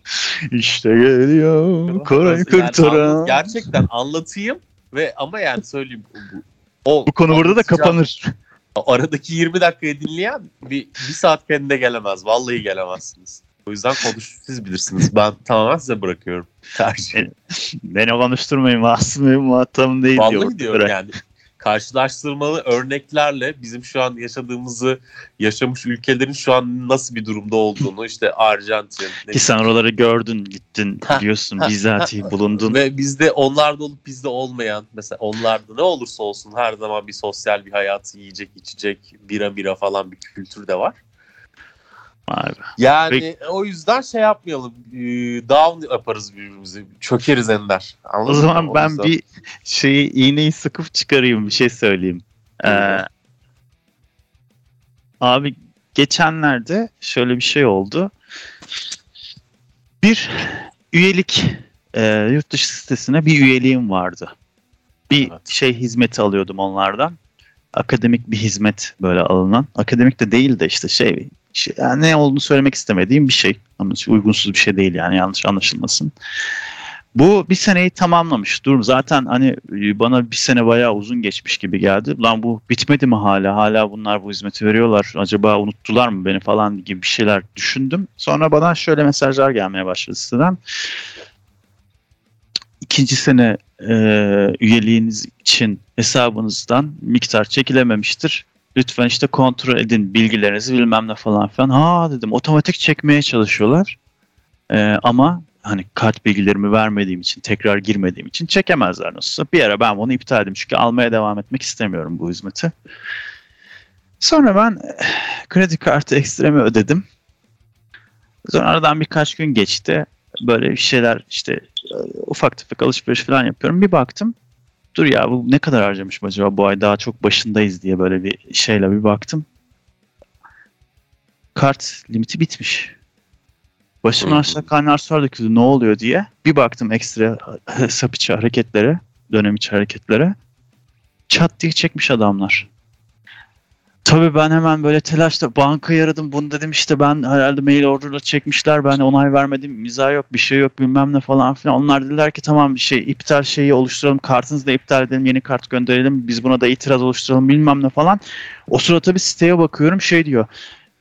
İşte geliyor Koray Yani Kurtaran. anlat- gerçekten anlatayım ve ama yani söyleyeyim. Bu, o, Bu konu burada da kapanır. Aradaki 20 dakikayı dinleyen bir, bir saat kendine gelemez. Vallahi gelemezsiniz. O yüzden konuş siz bilirsiniz. Ben tamamen size bırakıyorum. Tercih. Beni konuşturmayın Masum benim muhatabım değil diyor. Vallahi diyorum Koray. yani. Karşılaştırmalı örneklerle bizim şu an yaşadığımızı yaşamış ülkelerin şu an nasıl bir durumda olduğunu işte Arjantin Ki sen oraları gördün gittin biliyorsun bizatihi bulundun. Ve bizde onlarda olup bizde olmayan mesela onlarda ne olursa olsun her zaman bir sosyal bir hayatı yiyecek içecek bira bira falan bir kültür de var. Be. Yani Peki. o yüzden şey yapmayalım. e, Down yaparız birbirimizi. Çökeriz ender. Anladın O mı? zaman O ben yüzden- bir şeyi iğneyi sıkıp çıkarayım bir şey söyleyeyim. Ee, abi geçenlerde şöyle bir şey oldu. Bir üyelik e, yurt dışı sitesine bir üyeliğim vardı. Bir Evet. şey hizmeti alıyordum onlardan. Akademik bir hizmet böyle alınan. Akademik de değil de işte şey, şey yani ne olduğunu söylemek istemediğim bir şey. Ama uygunsuz bir şey değil yani yanlış anlaşılmasın. Bu bir seneyi tamamlamış. Dur zaten hani e, bana bir sene bayağı uzun geçmiş gibi geldi. Lan bu bitmedi mi hala? Hala bunlar bu hizmeti veriyorlar. Acaba unuttular mı beni falan gibi bir şeyler düşündüm. Sonra bana şöyle mesajlar gelmeye başladı siteden. İkinci sene e, üyeliğiniz için hesabınızdan miktar çekilememiştir. Lütfen işte kontrol edin bilgilerinizi bilmem ne falan filan. Ha dedim otomatik çekmeye çalışıyorlar. E, ama hani kart bilgilerimi vermediğim için tekrar girmediğim için çekemezler nasılsa. Bir ara ben bunu iptal ettim çünkü almaya devam etmek istemiyorum bu hizmeti. Sonra ben eh, kredi kartı ekstremi ödedim. Sonra aradan birkaç gün geçti. Böyle bir şeyler işte e, ufak tefek alışveriş falan yapıyorum. Bir baktım. Dur ya bu ne kadar harcamışım acaba bu ay daha çok başındayız diye böyle bir şeyle bir baktım. Kart limiti bitmiş. Başımın Hı. aşağı kaynar sular döküldü ne oluyor diye. Bir baktım ekstra hesap içi hareketlere, dönem içi hareketlere. Çat diye çekmiş adamlar. Tabii ben hemen böyle telaşla bankayı aradım. Bunu dedim işte ben herhalde mail order'la çekmişler. Ben onay vermedim. imza yok bir şey yok bilmem ne falan filan. Onlar dediler ki tamam bir şey iptal şeyi oluşturalım. Kartınızı da iptal edelim. Yeni kart gönderelim. Biz buna da itiraz oluşturalım bilmem ne falan. O sırada tabii siteye bakıyorum şey diyor.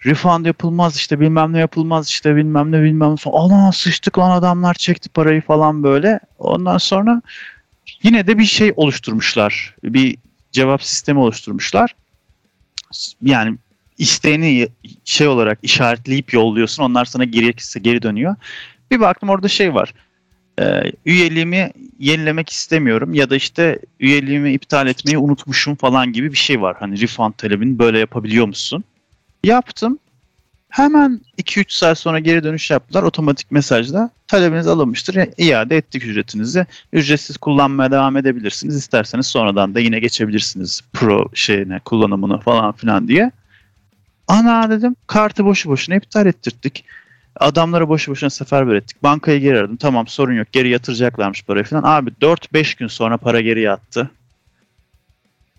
Refund yapılmaz işte bilmem ne yapılmaz işte bilmem ne bilmem ne. Ana sıçtık lan adamlar çekti parayı falan böyle. Ondan sonra yine de bir şey oluşturmuşlar. Bir cevap sistemi oluşturmuşlar. Yani isteğini şey olarak işaretleyip yolluyorsun. Onlar sana gerekirse geri dönüyor. Bir baktım orada şey var. Ee, üyeliğimi yenilemek istemiyorum ya da işte üyeliğimi iptal etmeyi unutmuşum falan gibi bir şey var. Hani refund talebini böyle yapabiliyor musun? Yaptım. Hemen 2-3 saat sonra geri dönüş yaptılar. Otomatik mesajla talebiniz alınmıştır. İade ettik ücretinizi. Ücretsiz kullanmaya devam edebilirsiniz. İsterseniz sonradan da yine geçebilirsiniz pro şeyine kullanımını falan filan diye. Ana dedim kartı boşu boşuna iptal ettirdik. Adamlara boşu boşuna seferber ettik. Bankaya geri aradım. Tamam sorun yok. Geri yatıracaklarmış parayı falan. Abi 4-5 gün sonra para geri yattı.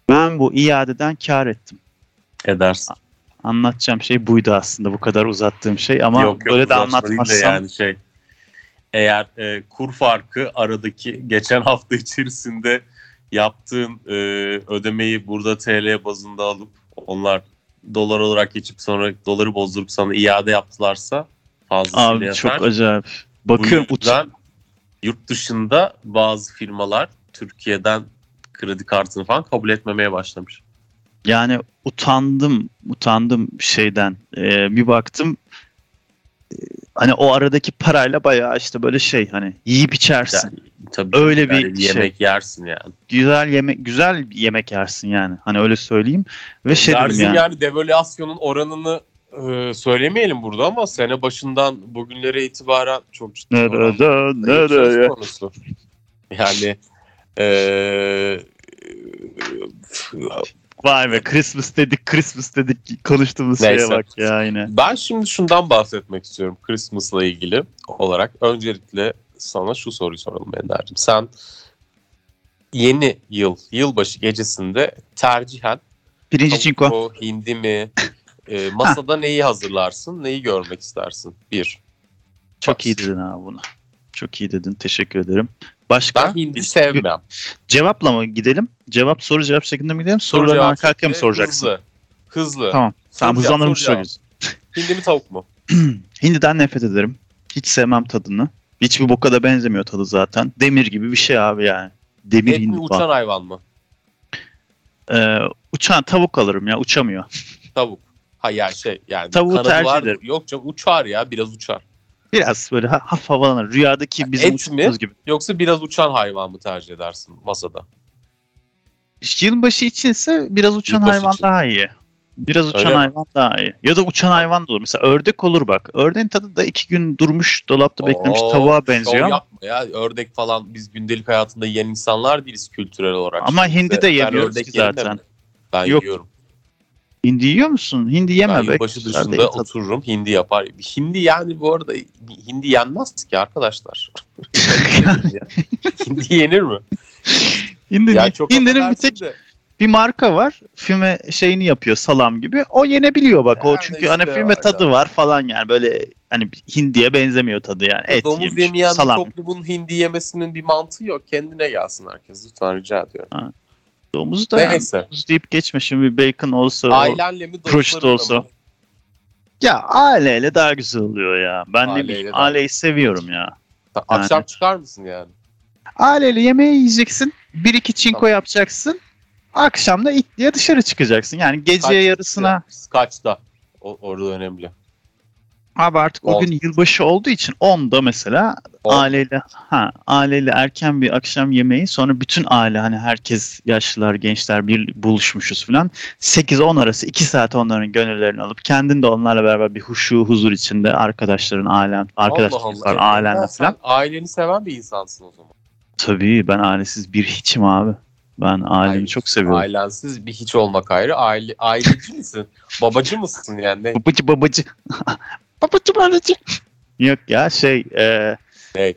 Ben bu iadeden kar ettim. Edersin. Anlatacağım şey buydu aslında bu kadar uzattığım şey ama yok, yok, böyle de değil de anlatmazsam yani şey eğer e, kur farkı aradaki geçen hafta içerisinde yaptığın e, ödemeyi burada TL bazında alıp onlar dolar olarak geçip sonra doları bozdurup sana iade yaptılarsa fazlasıyla abi yeter. çok acayip. Bu Bakıyorum yüzden yurt dışında bazı firmalar Türkiye'den kredi kartını falan kabul etmemeye başlamış. Yani utandım utandım şeyden Ee, bir baktım e, hani o aradaki parayla bayağı işte böyle şey hani yiyip içersin. Yani, tabii Öyle bir yani şey. yemek yersin yani. Güzel yemek güzel yemek yersin yani. Hani öyle söyleyeyim ve şey Dersin yani. yani devalüasyonun oranını e, söylemeyelim burada ama sene başından bugünlere itibaren çok ciddi Nerede oranda nereye? konusu. Yani e, Vay be Christmas dedik Christmas dedik konuştuğumuz Neyse. şeye bak ya yine. ben şimdi şundan bahsetmek istiyorum Christmas'la ilgili olarak. Öncelikle sana şu soruyu soralım Ender'cim. Sen yeni yıl, yılbaşı gecesinde tercihen Birinci tavuk çinko. hindi mi, e, masada neyi hazırlarsın, neyi görmek istersin? Bir. Çok Bas. iyi dedin abi bunu. Çok iyi dedin. Teşekkür ederim. Başka? Ben hindi sevmem. Cevapla mı gidelim? Cevap soru cevap şeklinde mi gidelim? Soru Soruları cevap arka arkaya mı soracaksın? Hızlı. Hızlı. Tamam. Sen Soru cevap, hızlandırmış soru cevap. söylüyorsun. Hindi mi tavuk mu? Hindiden nefret ederim. Hiç sevmem tadını. Hiçbir boka da benzemiyor tadı zaten. Demir gibi bir şey abi yani. Demir Et mi hindi uçan falan. hayvan mı? Ee, uçan tavuk alırım ya uçamıyor. Tavuk. Ha yani şey yani Tavuğu kanadı tercih var. ederim. Yok canım uçar ya biraz uçar. Biraz böyle ha- hafif havalanır. Rüyadaki bizim Et uçtuğumuz mi? gibi. Yoksa biraz uçan hayvan mı tercih edersin masada? Yılbaşı içinse biraz uçan Yılbaşı hayvan için. daha iyi. Biraz uçan Öyle mi? hayvan daha iyi. Ya da uçan hayvan da olur. Mesela ördek olur bak. Ördeğin tadı da iki gün durmuş dolapta beklemiş Oo, tavuğa şov benziyor yapma ya. Ördek falan biz gündelik hayatında yiyen insanlar değiliz kültürel olarak. ama Şimdi hindi de yemiyoruz ki zaten. mi? Ben Yok. yiyorum. Hindi yiyor musun? Hindi Ben yeme be. yılbaşı Güzel dışında değil otururum hindi yapar. Hindi yani bu arada hindi yenmez ki arkadaşlar. hindi yenir mi? Hindi, Ya çok hindinin bir tek de. bir marka var. Füme şeyini yapıyor salam gibi. O yenebiliyor bak. o Yani çünkü işte hani füme tadı var falan yani böyle hani hindiye benzemiyor tadı yani. Et Domuz yemiş, yemeyen salam. toplumun hindi yemesinin bir mantığı yok. Kendine gelsin herkes. Lütfen rica ediyorum. Domuz da yani, Neyse. domuz deyip geçme şimdi bacon olsa. Ailenle mi Proşt dostlarınla olsa. mı? Ya aileyle daha güzel oluyor ya. Ben ne Aileyle bileyim daha- aileyi seviyorum ya. Ta- Akşam çıkar mısın yani? Aileyle yemeği yiyeceksin. Bir iki çinko Tamam. yapacaksın. Akşam da itliye dışarı çıkacaksın. Yani gece yarısına. Kaçta? O, orada önemli. Abi artık o gün yılbaşı olduğu için 10'da mesela On. aileyle ha aileyle erken bir akşam yemeği sonra bütün aile hani herkes yaşlılar gençler bir buluşmuşuz falan 8-10 arası 2 saat onların gönüllerini alıp kendin de onlarla beraber bir huşu huzur içinde arkadaşların ailen arkadaşlar ailenle falan aileni seven bir insansın o zaman. tabii ben ailesiz bir hiçim abi ben ailemi Hayır, çok seviyorum Ailensiz bir hiç olmak ayrı. Aile, aileci misin? Babacı mısın yani? Ne? babacı babacı babacı babacı yok ya şey e, Ne?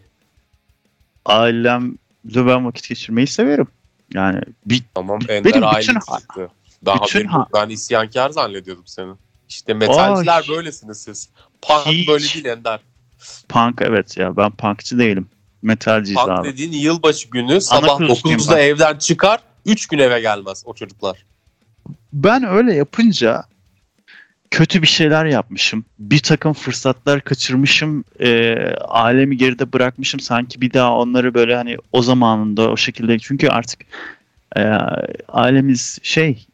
ailemle ben vakit geçirmeyi severim yani bir Tamam Ender Benim bütün- çıktı. Daha bütün benim, ha- ben isyankar zannediyordum seni. İşte metalciler Ay. böylesiniz siz. Punk Hiç. böyle değil Ender. Punk evet ya ben punkçı değilim. Metalciyiz Punk abi. dediğin yılbaşı günü sabah kurucusuyum 9'da ben. evden çıkar 3 gün eve gelmez o çocuklar. Ben öyle yapınca kötü bir şeyler yapmışım. Bir takım fırsatlar kaçırmışım. E, alemi geride bırakmışım. Sanki bir daha onları böyle hani o zamanında o şekilde. Çünkü artık e, ailemiz şey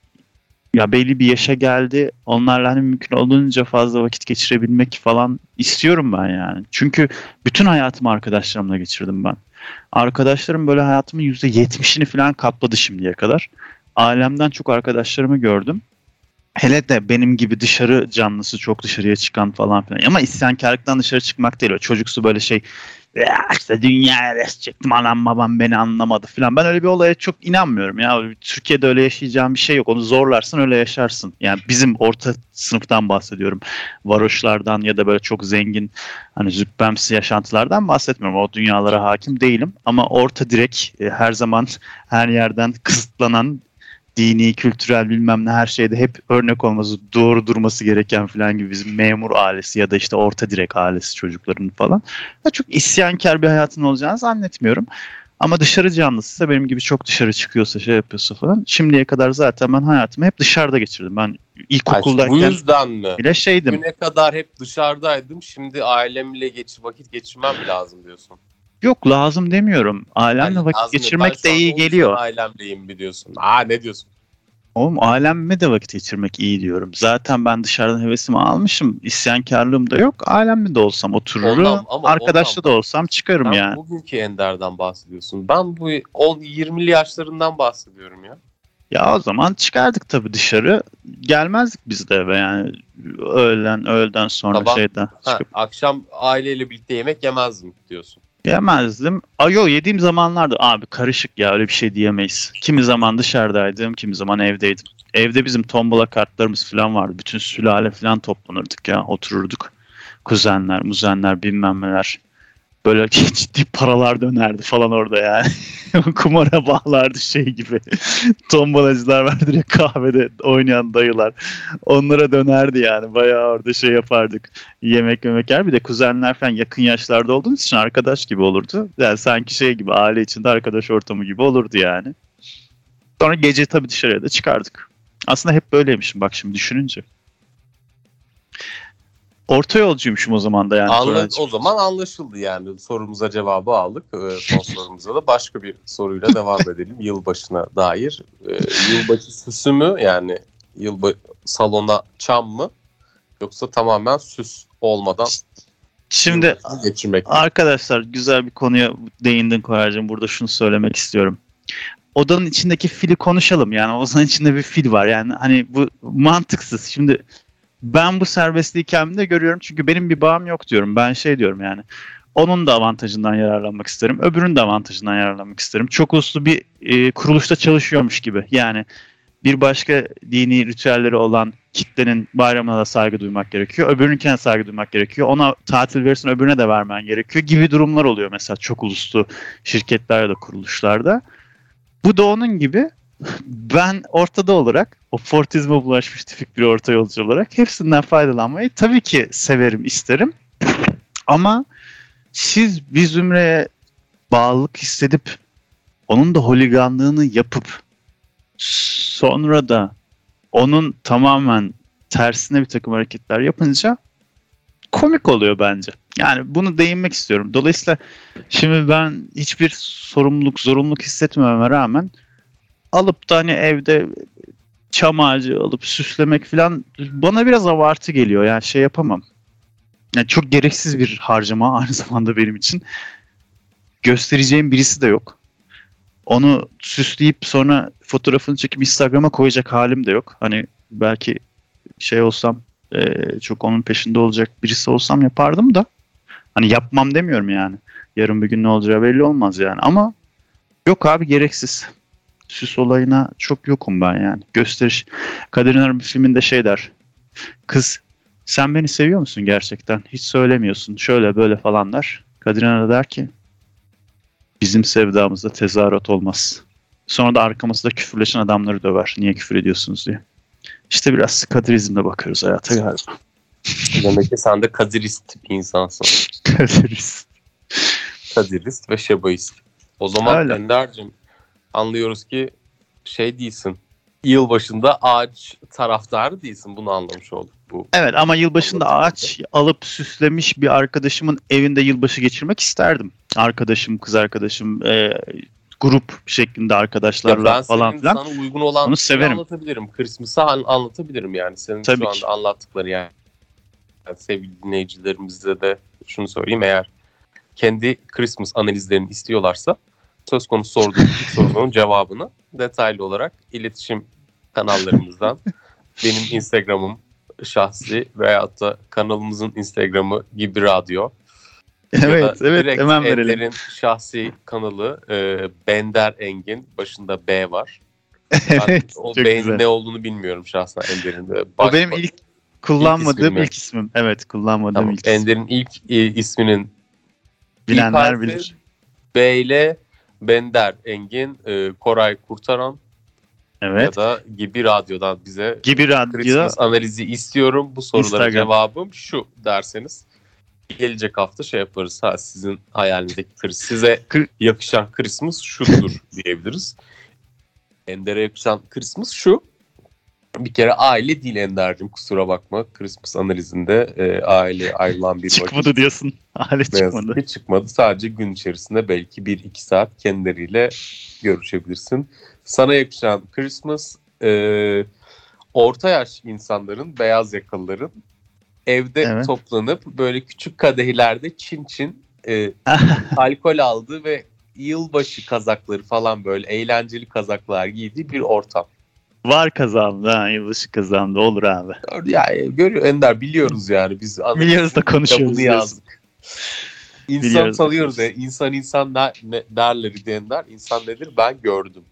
ya belli bir yaşa geldi. Onlarla hani mümkün olduğunca fazla vakit geçirebilmek falan istiyorum ben yani. Çünkü bütün hayatımı arkadaşlarımla geçirdim ben. Arkadaşlarım böyle hayatımın %70'ini falan kapladı şimdiye kadar. Ailemden çok arkadaşlarımı gördüm. Hele de benim gibi dışarı canlısı çok dışarıya çıkan falan filan. Ama isyankarlıktan dışarı çıkmak değil o. Çocuksu böyle şey ya işte dünyaya res çektim anam babam beni anlamadı filan. Ben öyle bir olaya çok inanmıyorum ya. Türkiye'de öyle yaşayacağım bir şey yok. Onu zorlarsın öyle yaşarsın. Yani bizim orta sınıftan bahsediyorum. Varoşlardan ya da böyle çok zengin hani züppemsi yaşantılardan bahsetmiyorum. O dünyalara hakim değilim. Ama orta direk e, her zaman her yerden kısıtlanan dini, kültürel bilmem ne her şeyde hep örnek olması, doğru durması gereken falan gibi bizim memur ailesi ya da işte orta direk ailesi çocukların falan. Ya çok isyankar bir hayatın olacağını zannetmiyorum. Ama dışarı canlısıysa benim gibi çok dışarı çıkıyorsa şey yapıyorsa falan. Şimdiye kadar zaten ben hayatımı hep dışarıda geçirdim. Ben Ay, bu ilkokuldayken yüzden mi? bile şeydim. Güne kadar hep dışarıdaydım. Şimdi ailemle geç, vakit geçirmem lazım diyorsun. Yok lazım demiyorum. Ailemle Yani vakit geçirmek Ben de iyi geliyor. Ailemleyim mi diyorsun? Aa ne diyorsun? Oğlum ailemle de vakit geçirmek iyi diyorum. Zaten ben dışarıdan hevesimi almışım. İsyankarlığım da yok. Ailemle de olsam otururum. Ondan- ama Arkadaşla ondan- da olsam çıkarım Sen yani. bugünkü Ender'den bahsediyorsun. Ben bu 10-20'li yaşlarından bahsediyorum ya. Ya o zaman çıkardık tabii dışarı. Gelmezdik biz de eve yani. Öğlen, öğleden sonra Sabah- şeyden Ha, akşam aileyle birlikte yemek yemezdim diyorsun. Yemezdim. Ay yo yediğim zamanlarda abi karışık ya öyle bir şey diyemeyiz. Kimi zaman dışarıdaydım, kimi zaman evdeydim. Evde bizim tombola kartlarımız falan vardı. Bütün sülale falan toplanırdık ya. Otururduk. Kuzenler, muzenler, bilmem neler. Böyle ciddi paralar dönerdi falan orada yani. Kumara bağlardı şey gibi. Tombalacılar vardır ya kahvede oynayan dayılar. Onlara dönerdi yani. Bayağı orada şey yapardık. Yemek yemek yer. Bir de kuzenler falan yakın yaşlarda olduğumuz için arkadaş gibi olurdu. Yani sanki şey gibi aile içinde arkadaş ortamı gibi olurdu yani. Sonra gece tabii dışarıya da çıkardık. Aslında hep böyleymişim bak şimdi düşününce. Orta yolcuymuşum o zaman da yani. Anla- o zaman anlaşıldı yani. Sorumuza cevabı aldık. Ee, son sorumuza da başka bir soruyla devam edelim. Yılbaşına dair. Ee, yılbaşı süsü mü yani yılba salona çam mı yoksa tamamen süs olmadan Şimdi geçirmek mi? Arkadaşlar güzel bir konuya değindin Koyarcığım. Burada şunu söylemek istiyorum. Odanın içindeki fili konuşalım. Yani odanın içinde bir fil var. Yani hani bu mantıksız. Şimdi ben bu serbestliği kendimde görüyorum. Çünkü benim bir bağım yok diyorum. Ben şey diyorum yani. Onun da avantajından yararlanmak isterim. Öbürünün de avantajından yararlanmak isterim. Çok uluslu bir e, kuruluşta çalışıyormuş gibi. Yani bir başka dini ritüelleri olan kitlenin bayramına da saygı duymak gerekiyor. Öbürünkine saygı duymak gerekiyor. Ona tatil verirsin öbürüne de vermen gerekiyor gibi durumlar oluyor mesela çok uluslu şirketlerde de kuruluşlarda. Bu da onun gibi ben ortada olarak o fortizme bulaşmış tipik bir orta yolcu olarak hepsinden faydalanmayı tabii ki severim, isterim. Ama siz bir zümreye bağlılık hissedip onun da holiganlığını yapıp sonra da onun tamamen tersine bir takım hareketler yapınca komik oluyor bence. Yani bunu değinmek istiyorum. Dolayısıyla şimdi ben hiçbir sorumluluk, zorunluluk hissetmememe rağmen alıp da hani evde çam ağacı alıp süslemek falan bana biraz abartı geliyor. Yani şey yapamam. Yani çok gereksiz bir harcama aynı zamanda benim için. Göstereceğim birisi de yok. Onu süsleyip sonra fotoğrafını çekip Instagram'a koyacak halim de yok. Hani belki şey olsam e, çok onun peşinde olacak birisi olsam yapardım da. Hani yapmam demiyorum yani. Yarın bir gün ne olacağı belli olmaz yani. Ama yok abi gereksiz. Süs olayına çok yokum ben yani. Gösteriş. Kadir İnanır bir filminde şey der. Kız sen beni seviyor musun gerçekten? Hiç söylemiyorsun. Şöyle böyle falan der. Kadir İnanır der ki bizim sevdamızda tezahürat olmaz. Sonra da arkamızda küfürleşen adamları döver. Niye küfür ediyorsunuz diye. İşte biraz kadirizmle bakıyoruz hayata galiba. Demek ki sen de kadirist bir insansın. Kadiriz. Kadirist ve şebaist. O zaman Öyle. Ender'cim anlıyoruz ki şey değilsin. Yılbaşında ağaç taraftarı değilsin. Bunu anlamış olduk. Bu Evet ama yılbaşında ağaç alıp süslemiş bir arkadaşımın evinde yılbaşı geçirmek isterdim. Arkadaşım, kız arkadaşım, e, grup şeklinde Ya arkadaşlarla ben falan filan. sana uygun olan Onu severim. anlatabilirim. Christmas'ı an- anlatabilirim yani. Senin Tabii şu anda ki. anlattıkları yani. yani. Sevgili dinleyicilerimize de şunu söyleyeyim. Eğer kendi Christmas analizlerini istiyorlarsa söz konusu sorduğum ilk sorunun cevabını detaylı olarak iletişim kanallarımızdan benim Instagram'ım şahsi veyahut da kanalımızın Instagramı gibi radyo Evet, evet hemen verelim. Ender'in şahsi kanalı e, Bender Engin başında B var. Evet, o çok B'nin güzel. ne olduğunu bilmiyorum şahsen Ender'in de. O benim ilk kullanmadığım mi? ilk ismim. Evet, kullanmadığım Tamam, ilk. Ender'in ilk e, isminin Bilenler harfi bilir. B ile Bender Engin, e, Koray Kurtaran Evet. ya da gibi radyodan bize Gibi radyo. Christmas analizi istiyorum. Bu sorulara Instagram. cevabım şu derseniz gelecek hafta şey yaparız. Ha sizin hayalindeki Christmas size yakışan Christmas şudur diyebiliriz. Ender'e yakışan Christmas şu. Bir kere aile değil Ender'cim kusura bakma. Christmas analizinde e, aile ayrılan bir vakit. Çıkmadı diyorsun. Hale Ne çıkmadı. ki çıkmadı. Sadece gün içerisinde belki 1-2 saat kendileriyle görüşebilirsin. Sana yakışan Christmas e, orta yaş insanların, beyaz yakalıların evde Evet. toplanıp böyle küçük kadehlerde çin çin e, alkol aldığı ve yılbaşı kazakları falan böyle eğlenceli kazaklar giydiği bir ortam. Var kazandı ha. Yılbaşı kazandı. Olur abi. Ya görüyor Ender biliyoruz yani biz Biliyoruz da konuşuyoruz diyorsun. yazdık. İnsan Biliyoruz. tanıyoruz ya. İnsan insan ne, ne derler diyenler. İnsan nedir ben gördüm.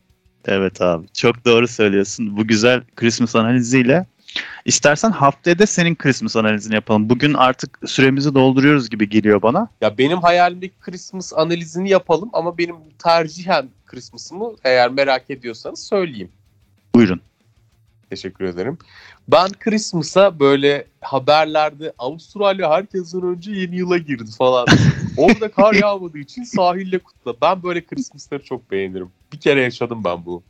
Evet abi. Çok doğru söylüyorsun. Bu güzel Christmas analiziyle istersen haftaya da senin Christmas analizini yapalım. Bugün artık süremizi dolduruyoruz gibi geliyor bana. Ya benim hayalimdeki Christmas analizini yapalım ama benim tercihen Christmas'ımı eğer merak ediyorsanız söyleyeyim. Buyurun. Teşekkür ederim. Ben Christmas'a böyle haberlerde Avustralya herkesten önce yeni yıla girdi falan. Orada kar yağmadığı için sahilde kutla. Ben böyle Christmas'ları çok beğenirim. Bir kere yaşadım ben bu.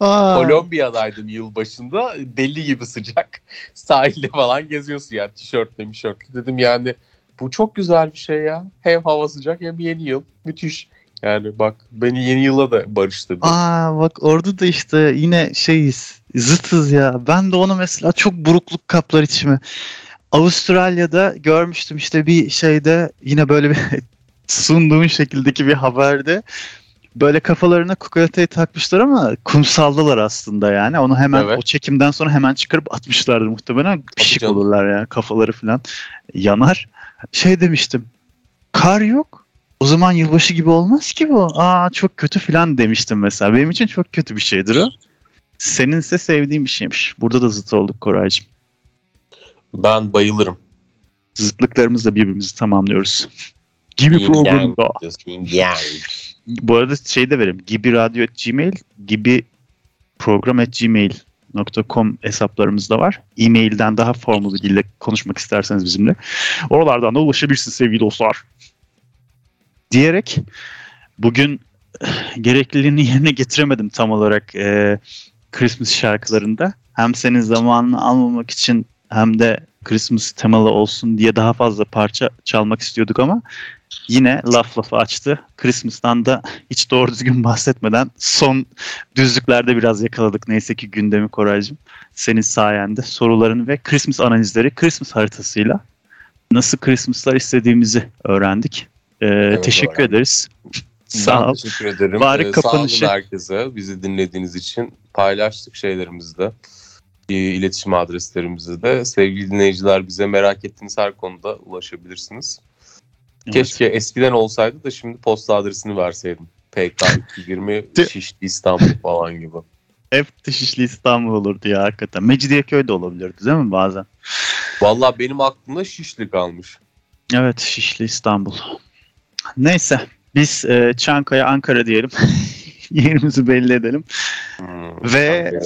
Aa, Kolombiya'daydım yılbaşında. Deli gibi sıcak. Sahilde falan geziyorsun yani tişörtle mişörtle. Dedim yani bu çok güzel bir şey ya. Hem hava sıcak hem yeni yıl. Müthiş. Yani bak beni yeni yıla da barıştırdı. Aa bak orada da işte yine şeyiz. Zıtız ya. Ben de onu mesela çok burukluk kaplar içime. Avustralya'da görmüştüm işte bir şeyde yine böyle bir sunduğun şekildeki bir haberde böyle kafalarına kukaletayı takmışlar ama kumsaldalar aslında yani. Onu hemen Evet. o çekimden sonra hemen çıkarıp atmışlardır muhtemelen. Pişik olurlar ya kafaları falan yanar. Şey demiştim. Kar yok. O zaman yılbaşı gibi olmaz ki bu. Aa çok kötü falan demiştim mesela. Benim için çok kötü bir şeydir o. Seninse sevdiğin bir şeymiş. Burada da zıt olduk Koraycığım. Ben bayılırım. Zıtlıklarımızla birbirimizi tamamlıyoruz. Gibi Yin programda. yang. Bu arada şey de verim. Gibi radyo gmail gibi program.gmail.com hesaplarımız da var. E-mailden daha formlu bir dille konuşmak isterseniz bizimle. Oralardan da ulaşabilirsiniz sevgili dostlar. Diyerek bugün gerekliliğini yerine getiremedim tam olarak e, Christmas şarkılarında. Hem senin zamanını almamak için hem de Christmas temalı olsun diye daha fazla parça çalmak istiyorduk ama yine laf lafı açtı. Christmas'tan da hiç doğru düzgün bahsetmeden son düzlüklerde biraz yakaladık. Neyse ki gündemi Koraycığım. Senin sayende soruların ve Christmas analizleri Christmas haritasıyla nasıl Christmas'lar istediğimizi öğrendik. Ee, teşekkür öğrendim. ederiz. Sağ ol. teşekkür ederim. Bari Ee, kapanışı- Sağ olun herkese bizi dinlediğiniz için. Paylaştık şeylerimizi de. Ee, iletişim adreslerimizi de. Sevgili dinleyiciler bize merak ettiğiniz her konuda ulaşabilirsiniz. Evet. Keşke eskiden olsaydı da şimdi posta adresini verseydim. PK 220 De- Şişli İstanbul falan gibi. Hep Dışişli İstanbul olurdu ya hakikaten. Mecidiyeköy de olabilirdi değil mi bazen? Vallahi benim aklımda Şişli kalmış. Evet Şişli İstanbul. Neyse biz e, Çankaya Ankara diyelim. Yerimizi belli edelim. Hmm, Ve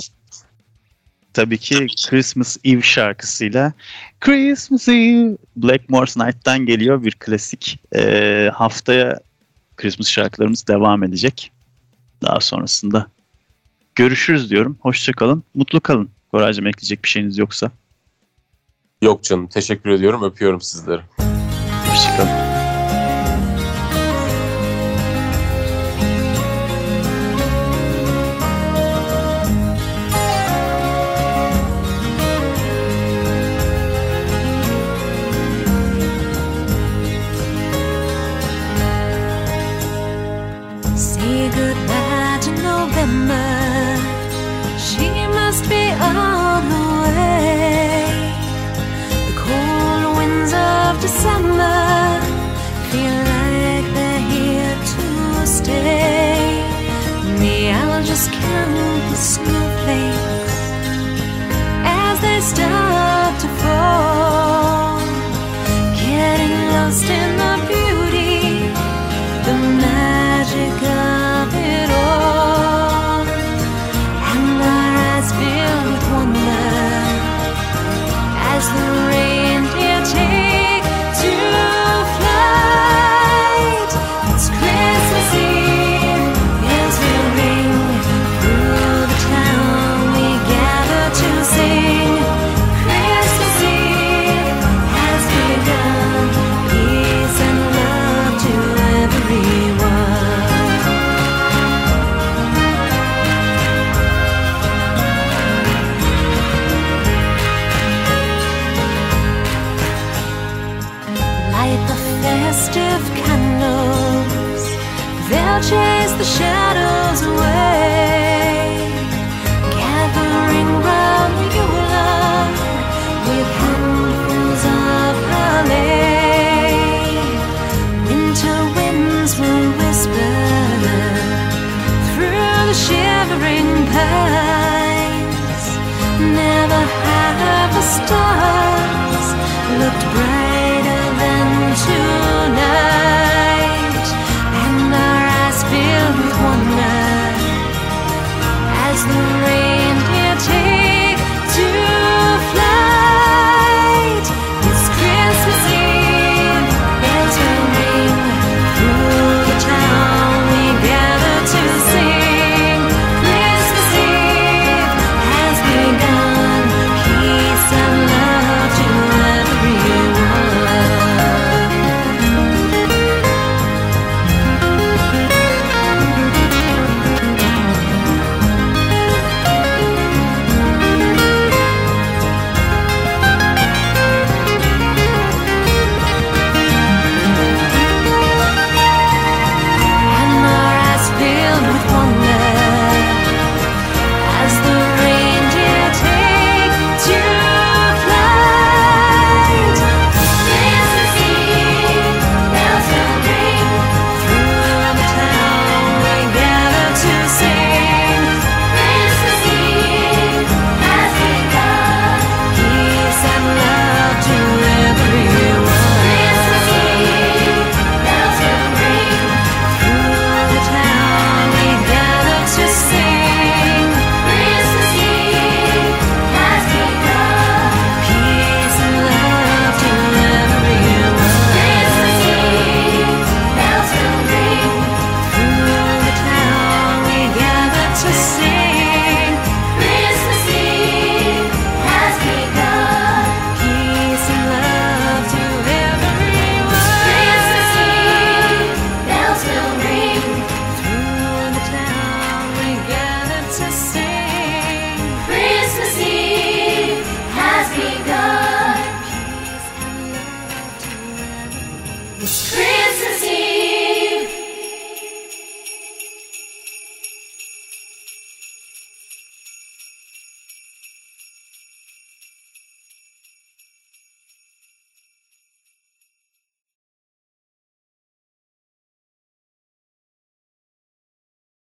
tabii ki Christmas Eve şarkısıyla Christmas Eve Blackmore's Night'tan geliyor bir klasik. E, haftaya Christmas şarkılarımız devam edecek. Daha sonrasında görüşürüz diyorum. Hoşçakalın. Mutlu kalın. Koraycığım ekleyecek bir şeyiniz yoksa. Yok canım teşekkür ediyorum öpüyorum sizleri. Hoşçakalın.